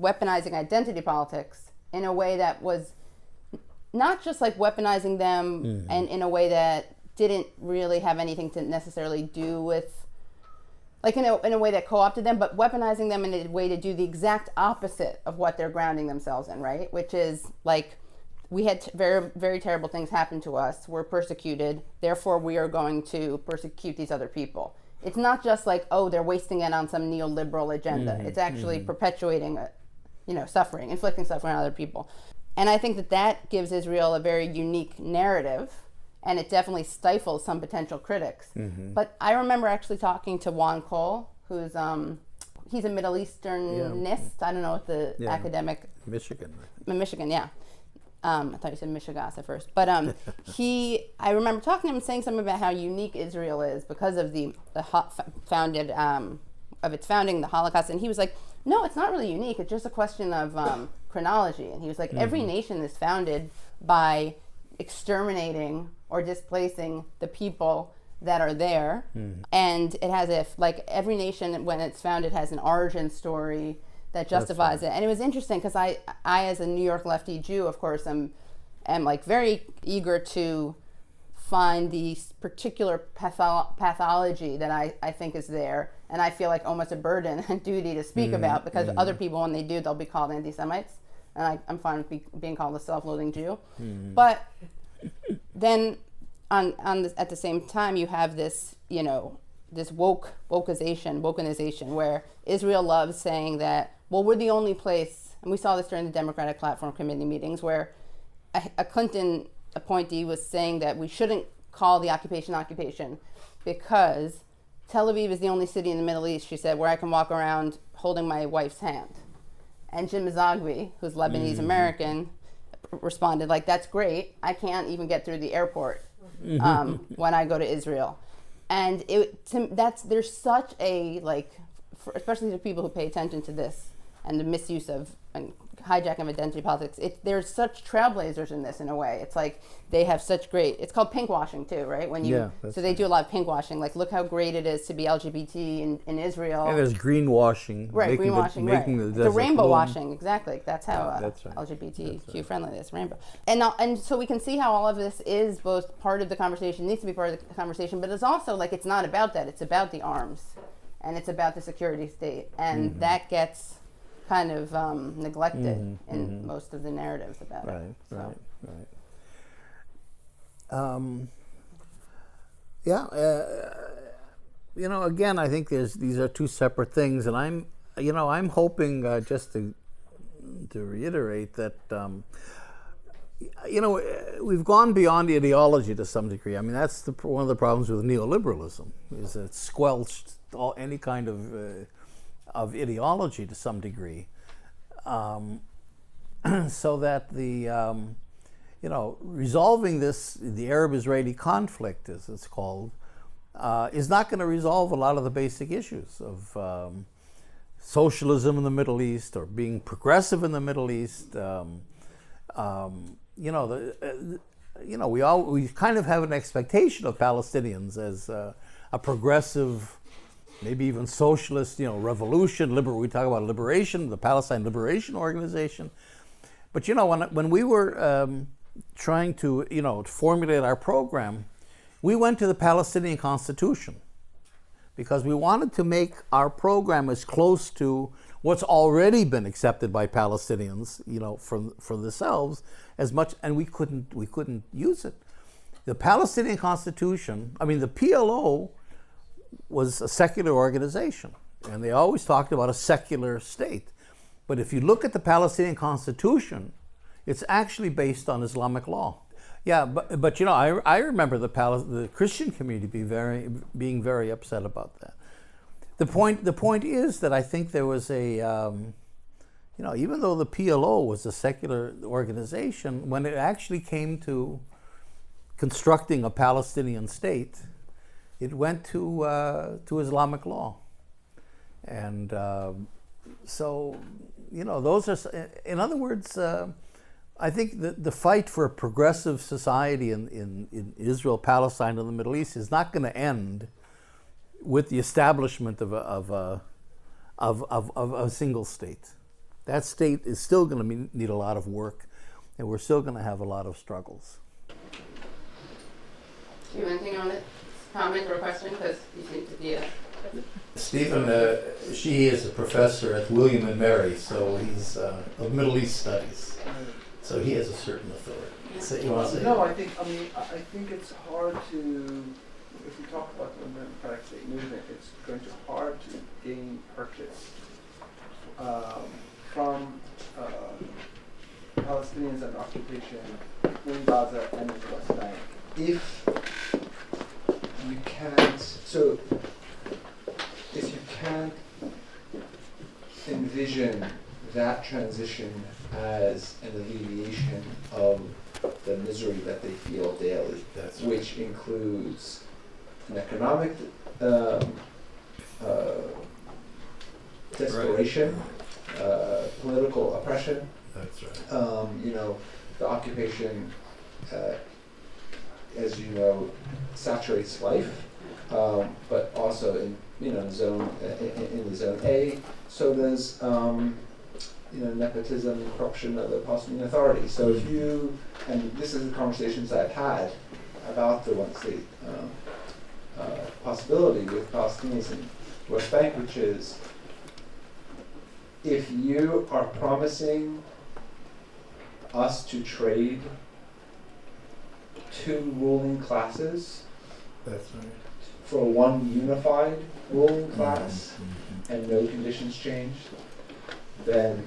weaponizing identity politics in a way that was not just like weaponizing them and in a way that didn't really have anything to necessarily do with like in a, in a way that co-opted them but weaponizing them in a way to do the exact opposite of what they're grounding themselves in right? Which is like we had t- very very terrible things happen to us. We're persecuted. Therefore we are going to persecute these other people. It's not just like oh they're wasting it on some neoliberal agenda. Mm-hmm. It's actually mm-hmm. perpetuating a, you know suffering inflicting suffering on other people and i think that that gives israel a very unique narrative and it definitely stifles some potential critics but i remember actually talking to juan cole who's um he's a middle easternist i don't know what the Yeah. academic Michigan. Michigan, yeah. Um, I thought you said Michigas at first, but um, he. I remember talking to him saying something about how unique Israel is because of the the ho- founded um, of its founding, the Holocaust, and he was like, "No, it's not really unique. It's just a question of um, chronology." And he was like, "Every nation is founded by exterminating or displacing the people." that are there and it has if like every nation when it's founded has an origin story that justifies it and it was interesting because i i as a new york lefty jew of course am am like very eager to find the particular patho- pathology that I, I think is there and i feel like almost a burden and duty to speak mm-hmm. about because other mm-hmm. people when they do they'll be called anti-semites. And I, i'm fine with be, being called a self-loathing jew. Mm-hmm. But then on on this, at the same time you have this you know this woke wokeization wokenization where Israel loves saying that well we're the only place and we saw this during the Democratic platform committee meetings where a, a Clinton appointee was saying that we shouldn't call the occupation occupation because Tel Aviv is the only city in the Middle East she said where I can walk around holding my wife's hand And Jim Zogby, who's Lebanese American, responded like, "That's great. I can't even get through the airport um, when I go to Israel." And it to, that's there's such a like, for, especially to people who pay attention to this and the misuse of and hijacking of identity politics. It, there's such trailblazers in this in a way. It's like they have such great. It's called pinkwashing too, right? When you Yeah, that's so they do a lot of pinkwashing. Like, look how great it is to be LGBT in, in Israel. And there's greenwashing. Right, making the- greenwashing, making right. the The, rainbow washing, exactly. That's how uh, that's right. LGBTQ friendly this rainbow. And now, and so we can see how all of this is both part of the conversation, needs to be part of the conversation, but it's also like it's not about that. It's about the arms, and it's about the security state, and Mm-hmm. that gets kind of um, neglected in most of the narratives about Right, it. So. right, right. Um, yeah, uh, you know, again, I think there's these are two separate things, and I'm, you know, I'm hoping uh, just to to reiterate that. Um, you know, we've gone beyond ideology to some degree. I mean, that's the, one of the problems with neoliberalism is that it squelched all, any kind of uh, of ideology to some degree. Um, so that the um, you know resolving this the Arab-Israeli conflict, as it's called, uh, is not going to resolve a lot of the basic issues of um, socialism in the Middle East or being progressive in the Middle East. Um, um, you know, the, uh, you know, we all we kind of have an expectation of Palestinians as uh, a progressive maybe even socialist, you know, revolution, liber- we talk about liberation, the Palestine Liberation Organization. But you know, when, when we were um, trying to, you know, formulate our program, we went to the Palestinian Constitution because we wanted to make our program as close to what's already been accepted by Palestinians, you know, for, for themselves as much, and we couldn't, we couldn't use it. The Palestinian Constitution, I mean, the PLO was a secular organization, and they always talked about a secular state. But if you look at the Palestinian Constitution, it's actually based on Islamic law. Yeah, but, but you know, I, I remember the, Pal- the Christian community be very, being very upset about that. The point, the point is that I think there was a, um, you know, even though the PLO was a secular organization, when it actually came to constructing a Palestinian state, it went to uh, to Islamic law, and um so you know those are. In other words, uh, I think the the fight for a progressive society in in, in Israel, Palestine, and the Middle East is not going to end with the establishment of a, of a of, of, of a single state. That state is still going to need a lot of work, and we're still going to have a lot of struggles. You have anything on it? Comment or question? Because you seem to be a. Stephen, uh, Sheehi is a professor at William and Mary, so he's uh, of Middle East studies. So he has a certain authority. So you want to say? No, I think, I mean, I I think it's hard to, if we talk about the democratic state movement, it's going to be hard to gain purchase um, from uh, Palestinians and occupation in Gaza and in the West Bank. If you can't, so if you can't envision that transition as an alleviation of the misery that they feel daily, That's which includes an economic um, uh, desperation, uh, political oppression, That's right. um, you know, the occupation, uh, as you know, saturates life, um, but also in you know zone in, in the zone A. So there's um, you know nepotism corruption of the Palestinian Authority. So if you and this is the conversations I've had about the one state um, uh, possibility with Palestinians in West Bank, which is if you are promising us to trade two ruling classes That's right. for one unified ruling mm-hmm. class mm-hmm. and no conditions change, then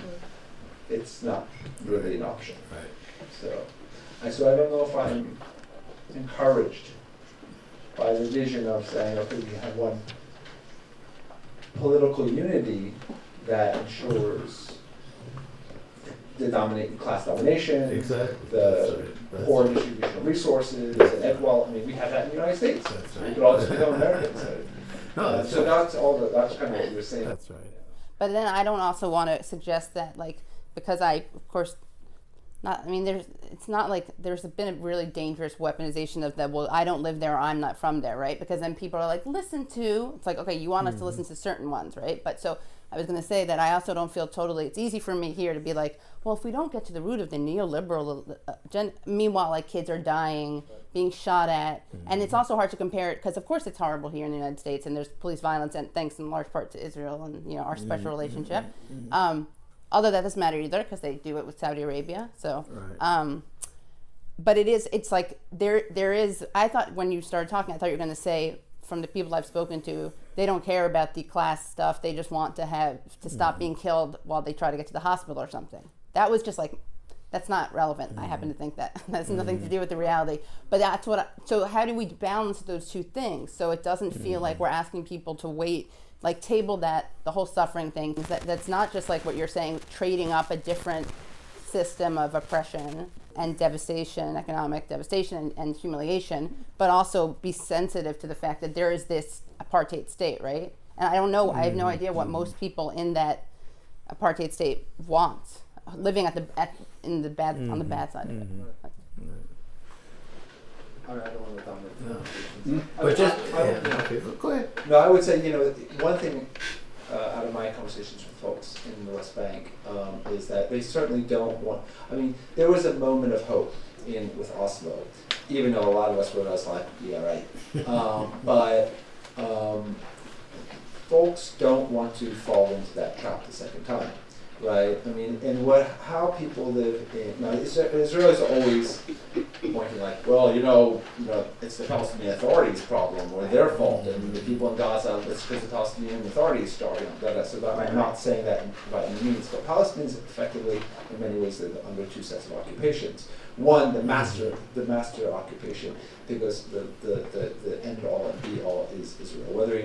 it's not really an option. Right. So, and so I don't know if I'm encouraged by the vision of saying, okay, we have one political unity that ensures the dominate class domination, Exactly. the right. That's poor right. distribution of resources, and ed- well, I mean, we have that in the United States. That's We right. could all just become Americans. No, Uh, that's so right. that's all. The, that's kind of what you were saying. That's right. But then I don't also want to suggest that like because I of course not I mean there's it's not like there's been a really dangerous weaponization of that well I don't live there I'm not from there right because then people are like listen to it's like okay you want us to listen to certain ones right but so I was going to say that I also don't feel totally it's easy for me here to be like well if we don't get to the root of the neoliberal uh, gen, meanwhile like kids are dying being shot at and it's also hard to compare it because of course it's horrible here in the United States and there's police violence and thanks in large part to Israel and you know our special relationship. um, although that doesn't matter either because they do it with Saudi Arabia so Right. um, but it is it's like there there is i thought when you started talking i thought you were going to say from the people i've spoken to they don't care about the class stuff they just want to have to stop being killed while they try to get to the hospital or something that was just like that's not relevant. I happen mm-hmm. to think that that's nothing to mm-hmm. do with the reality. But that's what I, so how do we balance those two things? So it doesn't feel like mm-hmm. we're asking people to wait like table that the whole suffering thing that, that's not just like what you're saying trading up a different system of oppression and devastation, economic devastation and, and humiliation, but also be sensitive to the fact that there is this apartheid state, right? And I don't know, I have no idea what most people in that apartheid state want, living at the at, in the bad on the bad side of it. Like, I mean, I don't want to dominate. the conversation. But would- just I- I okay, go ahead. No, I would say, you know, one thing uh, out of my conversations with folks in the West Bank um, is that they certainly don't want. I mean, there was a moment of hope in with Oslo, even though a lot of us were just like, yeah, right. Um, but um, folks don't want to fall into that trap the second time, right? I mean, and what how people live in now Isra- Israel is always pointing like, well, you know, you know, it's the Palestinian Authority's problem or their fault, and the people in Gaza, it's because the Palestinian Authorities started that. So that, I'm not saying that by any means, but Palestinians effectively, in many ways, live under two sets of occupations. One, the master, the master occupation, because the, the, the, the end all and be all is Israel. Whether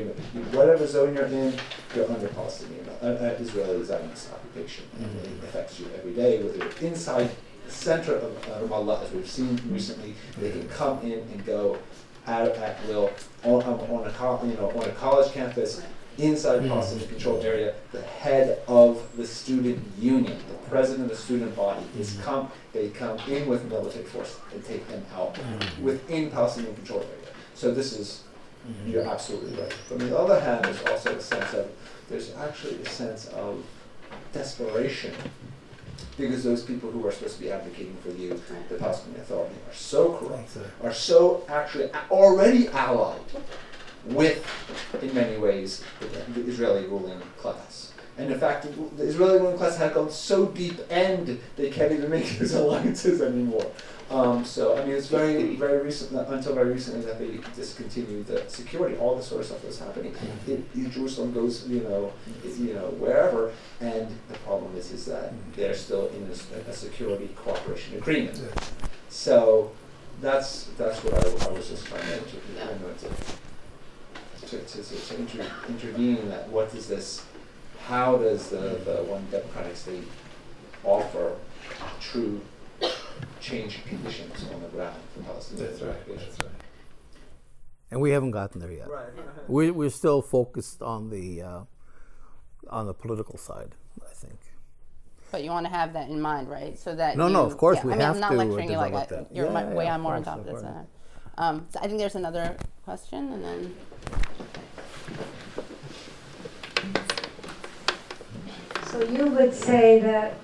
whatever zone you're in, you're under Palestinian, uh, uh, Israeli Zionist occupation. And it affects you every day, whether you're inside the center of uh, Ramallah, as we've seen recently, they can come in and go at, at will on, on, a you know on a college campus inside the hmm. Palestinian controlled area. The head of the student union, the president of the student body, is hmm. come. They come in with military force and take them out hmm. within Palestinian controlled area. So this is you're absolutely right. But on the other hand, there's also a sense of there's actually a sense of desperation because those people who are supposed to be advocating for you, the Palestinian Authority, are so corrupt, are so actually already allied with, in many ways, the, the Israeli ruling class. And in fact, the Israeli ruling class had gone so deep end they can't even make these alliances anymore. Um, so I mean, it's very, very recent until very recently that they discontinued the security. All this sort of stuff was happening. It, it- Jerusalem goes, you know, is, you know, wherever, and the problem is, is that they're still in a security cooperation agreement. So that's that's what I, I was just trying to, know, to, to, to, to, to inter, intervene in that. What does this? How does the, the one democratic state offer true change conditions on the ground for Palestinian That's right. That's right. And we haven't gotten there yet. Right. We're, we're still focused on the uh, on the political side, I think. But you want to have that in mind, right? So that No, you, no, of course yeah, we I mean, have I'm not to, uh, lecturing you like develop I, that. you're Yeah, my, yeah, way of on more on top of of this. than I am. Um, so I think there's another question, and then So you would say that,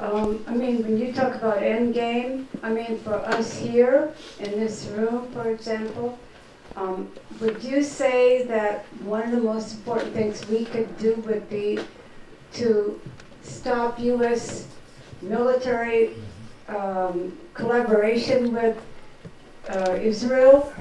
um, I mean, when you talk about end game, I mean, for us here in this room, for example, um, would you say that one of the most important things we could do would be to stop U.S. military um, collaboration with uh, Israel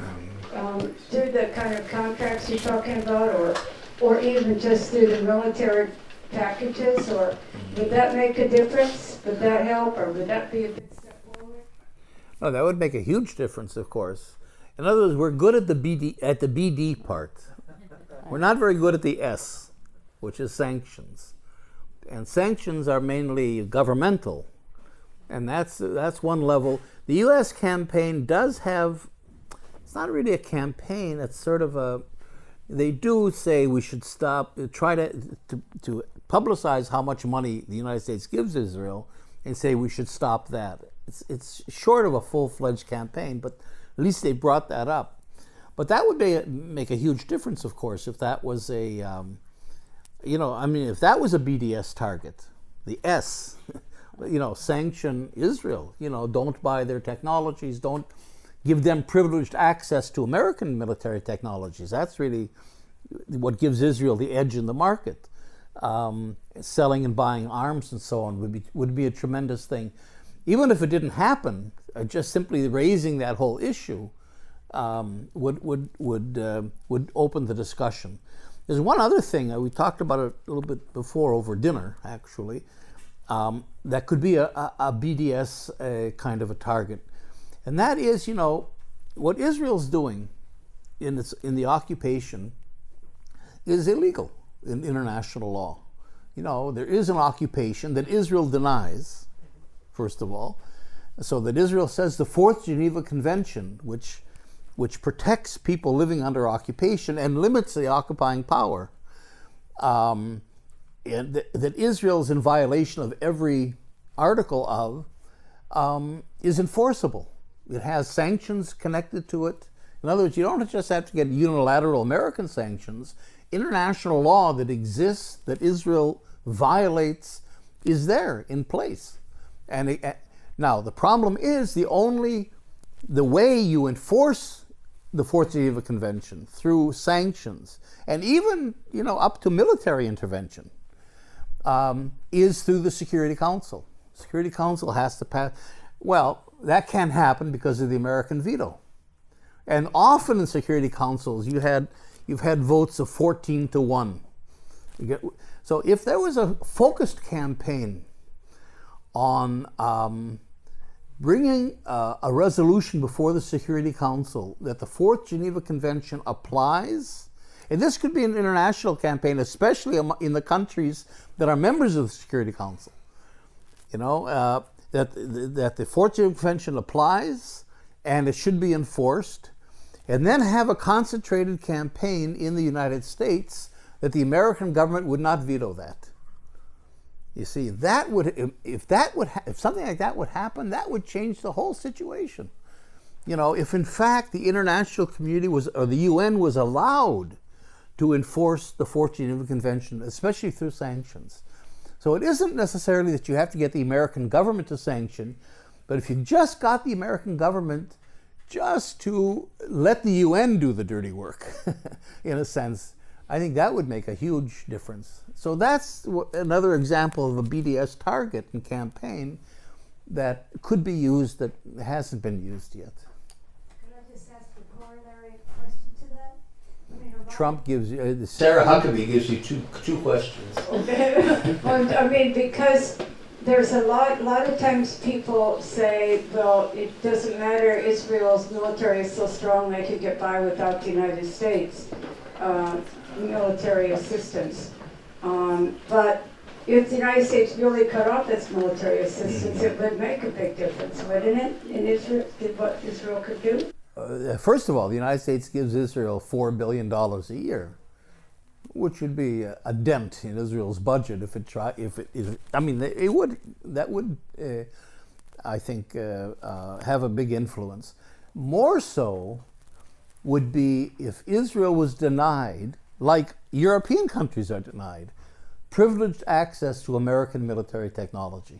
um, through the kind of contracts you're talking about, or, or even just through the military packages, or would that make a difference? Would that help, or would that be a big step forward? No, that would make a huge difference, of course. In other words, we're good at the BD at the BD part. We're not very good at the S, which is sanctions. And sanctions are mainly governmental. and that's that's one level. The U.S. campaign does have. It's not really a campaign. It's sort of a. They do say we should stop. Try to to, to publicize how much money the United States gives Israel, and say we should stop that. It's it's short of a full fledged campaign, but at least they brought that up. But that would be, make a huge difference, of course, if that was a. Um, you know, I mean, if that was a BDS target, the S, you know, sanction Israel, you know, don't buy their technologies, don't give them privileged access to American military technologies. That's really what gives Israel the edge in the market. Um, selling and buying arms and so on would be would be a tremendous thing. Even if it didn't happen, uh, just simply raising that whole issue um, would would would uh, would open the discussion. There's one other thing uh, we talked about it a little bit before over dinner, actually. Um, that could be a, a, a BDS uh, kind of a target, and that is, you know, what Israel's doing in its in the occupation is illegal in international law. You know, there is an occupation that Israel denies, first of all, so that Israel says the Fourth Geneva Convention, which which protects people living under occupation and limits the occupying power, um, and th- that Israel's in violation of every article of, um, is enforceable. It has sanctions connected to it. In other words, you don't just have to get unilateral American sanctions. International law that exists, that Israel violates, is there in place. And it, now the problem is the only the way you enforce the Fourth Geneva Convention through sanctions and even you know up to military intervention um, is through the Security Council. Security Council has to pass. Well, that can't happen because of the American veto. And often in Security Councils, you had you've had votes of 14 to one. Get, so if there was a focused campaign on um, bringing uh, a resolution before the Security Council that the Fourth Geneva Convention applies, and this could be an international campaign, especially in the countries that are members of the Security Council. You know uh, that that the Fourth Geneva Convention applies, and it should be enforced, and then have a concentrated campaign in the United States that the American government would not veto that. You see, that would if that would if something like that would happen, that would change the whole situation. You know, if in fact the international community was or the UN was allowed to enforce the Fourth Geneva Convention, especially through sanctions. So it isn't necessarily that you have to get the American government to sanction, but if you just got the American government just to let the UN do the dirty work, in a sense, I think that would make a huge difference. So that's another example of a BDS target and campaign that could be used that hasn't been used yet. Could I just ask a corollary question to that? I mean, Trump gives you, uh, Sarah Huckabee gives you two, two questions. well, I mean, because there's a lot, lot of times people say, well, it doesn't matter, Israel's military is so strong they could get by without the United States. Uh, military assistance. Um, but if the United States really cut off its military assistance, it would make a big difference, wouldn't it, in Israel, in what Israel could do? Uh, first of all, the United States gives Israel $4 billion a year, which would be a, a dent in Israel's budget if it try, if it, if, I mean, it would, that would, uh, I think, uh, uh have a big influence. More so would be if Israel was denied like European countries are denied, privileged access to American military technology.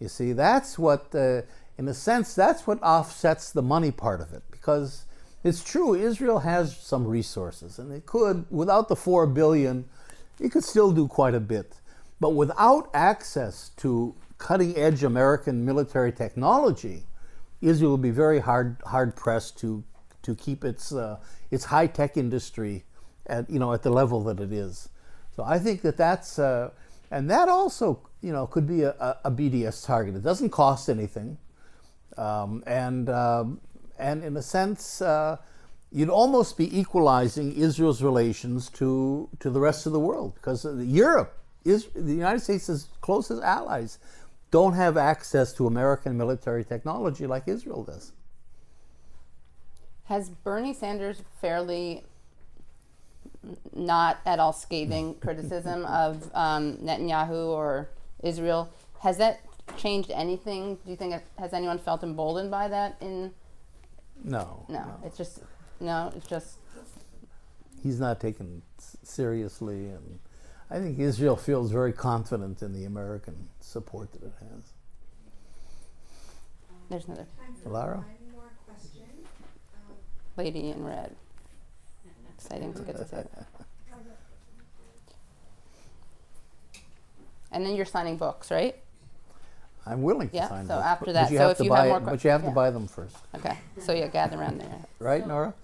You see, that's what, uh, in a sense, that's what offsets the money part of it. Because it's true, Israel has some resources, and it could, without the four billion, it could still do quite a bit. But without access to cutting edge American military technology, Israel will be very hard, hard pressed to, to keep its, uh, its high tech industry at you know at the level that it is. So I think that that's uh, and that also you know could be a, a, BDS target. It doesn't cost anything, um, and uh, and in a sense. Uh, you'd almost be equalizing Israel's relations to, to the rest of the world because Europe is the United States' closest allies don't have access to American military technology like Israel does. Has Bernie Sanders fairly not at all scathing criticism of um, Netanyahu or Israel? Has that changed anything? Do you think it, has anyone felt emboldened by that? In No. no, it's just no, it's just He's not taken seriously, and I think Israel feels very confident in the American support that it has. there's another Lara? One more question. Um, lady in red. Exciting to get to say that. And then you're signing books, right? I'm willing to sign them. Yeah, sign so books, after that, but you so have if to you buy have more que- but you have to yeah. buy them first, Okay, so you gather around there. right, Nora?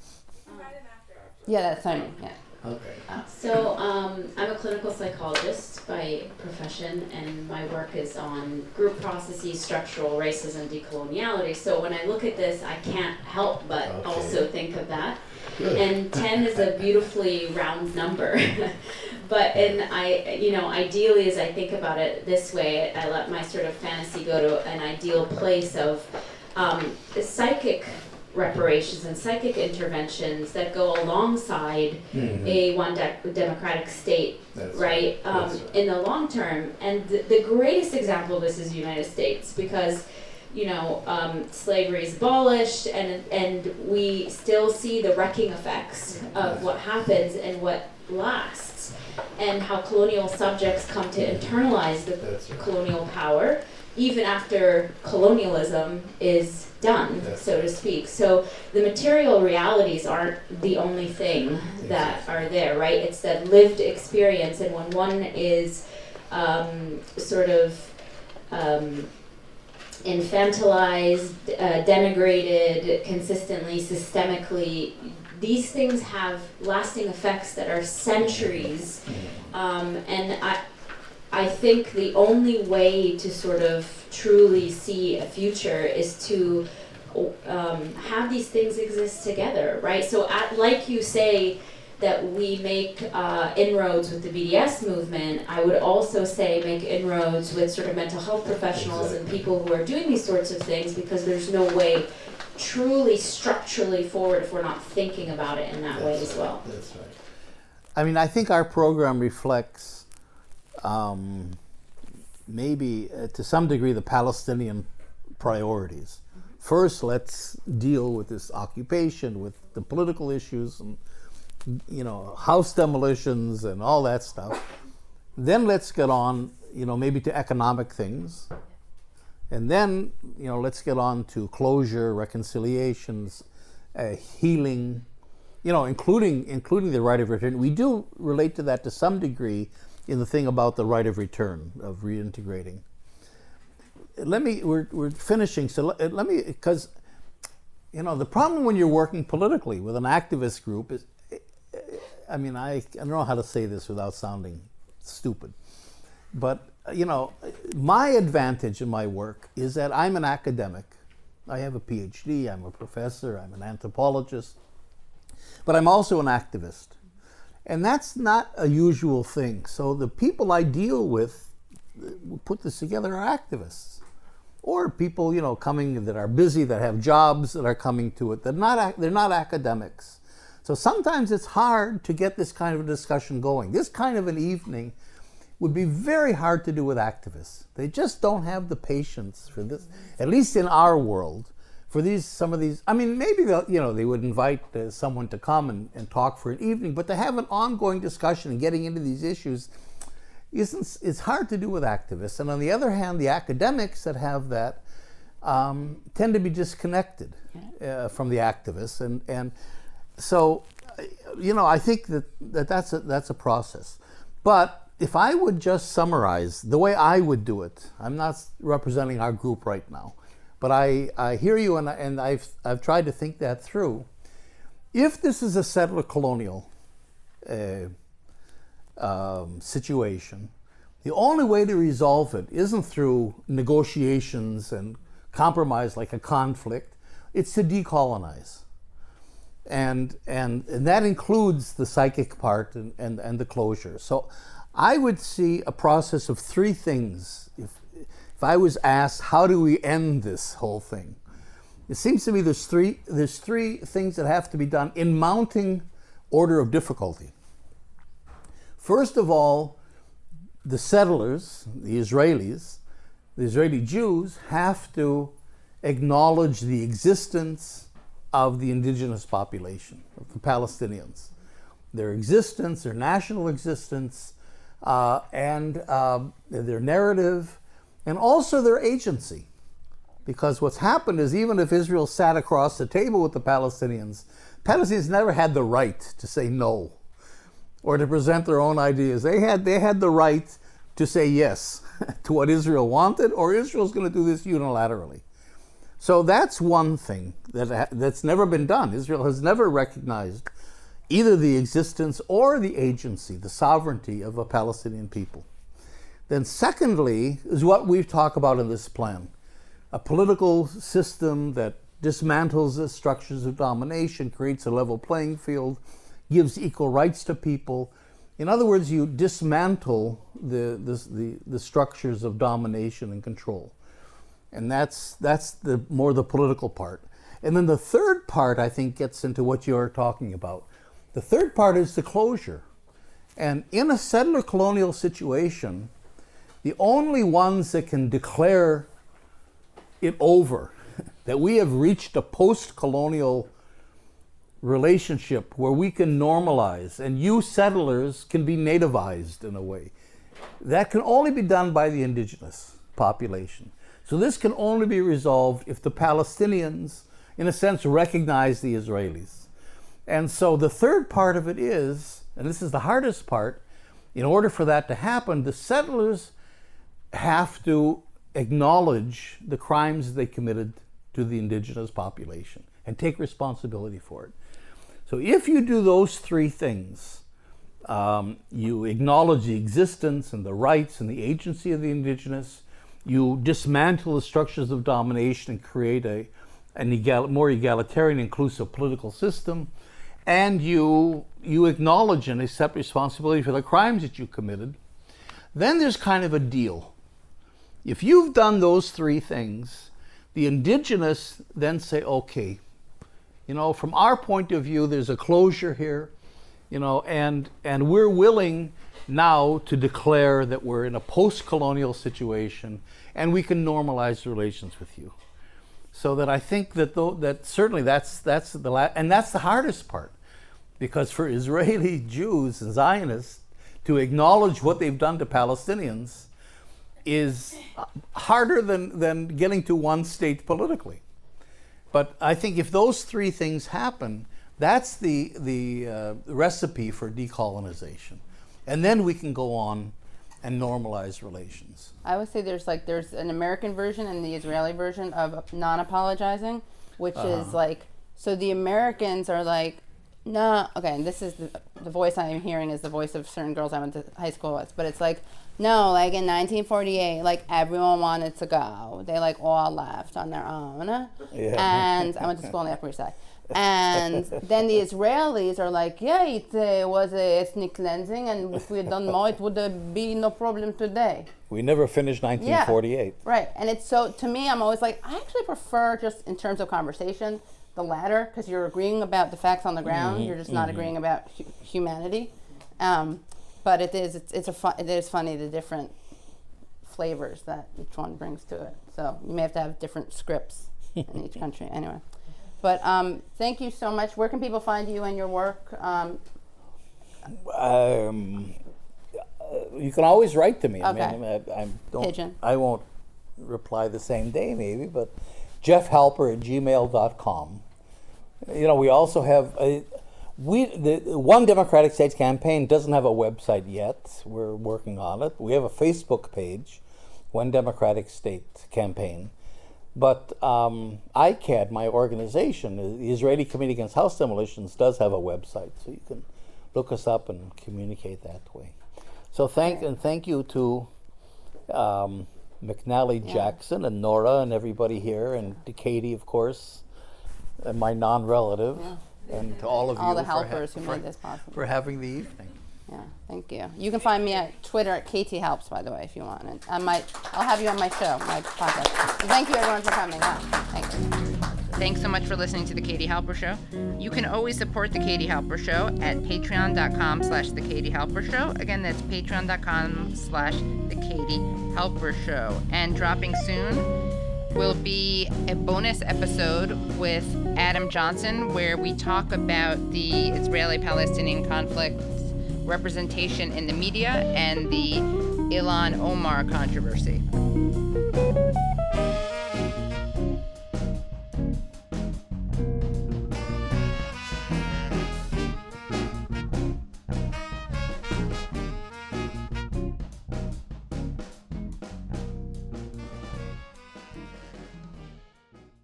Yeah, that's what I mean. Yeah. Okay. So um, I'm a clinical psychologist by profession, and my work is on group processes, structural racism, decoloniality. So when I look at this, I can't help but Okay. also think of that. Good. And 10 is a beautifully round number. but and I, you know, ideally, as I think about it this way, I let my sort of fantasy go to an ideal place of um, psychic reparations and psychic interventions that go alongside Mhm. a one de- democratic state, That's right? Um, right. In the long term, and the, the greatest example of this is the United States because, you know, um, slavery is abolished, and and we still see the wrecking effects of what happens and what lasts, and how colonial subjects come to internalize the right. colonial power even after colonialism is done, so to speak. So the material realities aren't the only thing that are there, right? It's that lived experience, and when one is um, sort of um, infantilized, uh, denigrated consistently, systemically, these things have lasting effects that are centuries. Um, and I, I think the only way to sort of truly see a future is to um, have these things exist together, right? So, at, like you say, that we make uh, inroads with the BDS movement, I would also say make inroads with sort of mental health professionals and people who are doing these sorts of things because there's no way truly structurally forward if we're not thinking about it in that way That's as right. well. That's right. I mean, I think our program reflects um, maybe uh, to some degree the Palestinian priorities. First, let's deal with this occupation, with the political issues, and you know, house demolitions and all that stuff. Then let's get on, you know, maybe to economic things, and then you know, let's get on to closure, reconciliations, uh, healing, you know, including including the right of return. We do relate to that to some degree in the thing about the right of return of reintegrating. Let me. We're we're finishing. So let, let me because you know the problem when you're working politically with an activist group is. I mean, I, I don't know how to say this without sounding stupid, but you know, my advantage in my work is that I'm an academic. I have a PhD. I'm a professor. I'm an anthropologist but I'm also an activist. And that's not a usual thing. So the people I deal with who put this together are activists. Or people, you know, coming that are busy, that have jobs, that are coming to it. They're not, they're not academics. So sometimes it's hard to get this kind of a discussion going. This kind of an evening would be very hard to do with activists. They just don't have the patience for this, at least in our world, for these some of these. I mean, maybe they'll, you know they would invite uh, someone to come and, and talk for an evening, but to have an ongoing discussion and getting into these issues isn't it's hard to do with activists. And on the other hand, the academics that have that um, tend to be disconnected uh, from the activists, and and so uh, you know I think that, that that's a, that's a process. But if I would just summarize the way I would do it, I'm not representing our group right now, but I, I hear you and, and I've, I've tried to think that through. If this is a settler colonial uh, um, situation, the only way to resolve it isn't through negotiations and compromise like a conflict, it's to decolonize. And, and, and that includes the psychic part and, and, and the closure. So I would see a process of three things. If, if I was asked, how do we end this whole thing? It seems to me there's three, there's three things that have to be done in mounting order of difficulty. First of all, the settlers, the Israelis, the Israeli Jews have to acknowledge the existence of the indigenous population, of the Palestinians, their existence, their national existence, uh, and uh, their narrative, and also their agency. Because what's happened is even if Israel sat across the table with the Palestinians, Palestinians never had the right to say no or to present their own ideas. They had, they had the right to say yes to what Israel wanted, or Israel's going to do this unilaterally. So that's one thing that, that's never been done. Israel has never recognized either the existence or the agency, the sovereignty of a Palestinian people. Then, secondly, is what we've talked about in this plan a political system that dismantles the structures of domination, creates a level playing field, gives equal rights to people. In other words, you dismantle the, the, the, the structures of domination and control. And that's, that's the, more the political part. And then the third part, I think, gets into what you're talking about. The third part is the closure. And in a settler colonial situation, the only ones that can declare it over, that we have reached a post colonial relationship where we can normalize and you settlers can be nativized in a way. That can only be done by the indigenous population. So this can only be resolved if the Palestinians, in a sense, recognize the Israelis. And so the third part of it is, and this is the hardest part, in order for that to happen, the settlers have to acknowledge the crimes they committed to the indigenous population and take responsibility for it. So if you do those three things, um, you acknowledge the existence and the rights and the agency of the indigenous, you dismantle the structures of domination and create a, an egal, more egalitarian, inclusive political system, and you, you acknowledge and accept responsibility for the crimes that you committed, then there's kind of a deal. If you've done those three things, the indigenous then say, okay, you know, from our point of view, there's a closure here, you know, and, and we're willing now to declare that we're in a post colonial situation and we can normalize relations with you. So that I think that though, that certainly that's that's the la- and that's the hardest part, because for Israeli Jews and Zionists to acknowledge what they've done to Palestinians is harder than than getting to one state politically. But I think if those three things happen, that's the the uh, recipe for decolonization, and then we can go on and normalize relations. I would say there's like there's an American version and the Israeli version of non-apologizing, which uh-huh. is like so the Americans are like, no, okay, and this is the, the voice I'm hearing is the voice of certain girls I went to high school with, but it's like, no, like in 1948, like everyone wanted to go. They like all left on their own, yeah. and I went to school on the Upper East Side. And then the Israelis are like, yeah, it uh, was a ethnic cleansing, and if we had done more, it would uh, be no problem today. We never finished 1948. Yeah, right, and it's so to me, I'm always like, I actually prefer just in terms of conversation the latter because you're agreeing about the facts on the ground. Mm-hmm, you're just not mm-hmm. agreeing about hu- humanity. Um, but it is it's, it's a fun, it is funny the different flavors that each one brings to it. So you may have to have different scripts in each country. Anyway, but um, thank you so much. Where can people find you and your work? Um, um, you can always write to me. Okay. I mean, I, I don't, Pigeon. I won't reply the same day, maybe, but jeffhalper at gmail.com. You know, we also have a, we the One Democratic States campaign doesn't have a website yet. We're working on it. We have a Facebook page, One Democratic State campaign. But um, ICAHD, my organization, the Israeli Committee Against House Demolitions, does have a website, so you can look us up and communicate that way. So thank and thank you to um, McNally yeah. Jackson and Nora and everybody here, and to Katie, of course, and my non-relative, yeah. And to all of all you the helpers ha- who for, made this possible for having the evening. Yeah, thank you. You can find me at Twitter at KTHalps, by the way, if you want. And I might, I'll have you on my show, my podcast. And thank you, everyone, for coming. Wow, thanks. Thanks so much for listening to The Katie Halper Show. You can always support The Katie Halper Show at patreon.com slash The Katie Halper Show. Again, that's patreon.com slash The Katie Halper Show. And dropping soon will be a bonus episode with Adam Johnson where we talk about the Israeli-Palestinian conflict representation in the media and the Ilhan Omar controversy.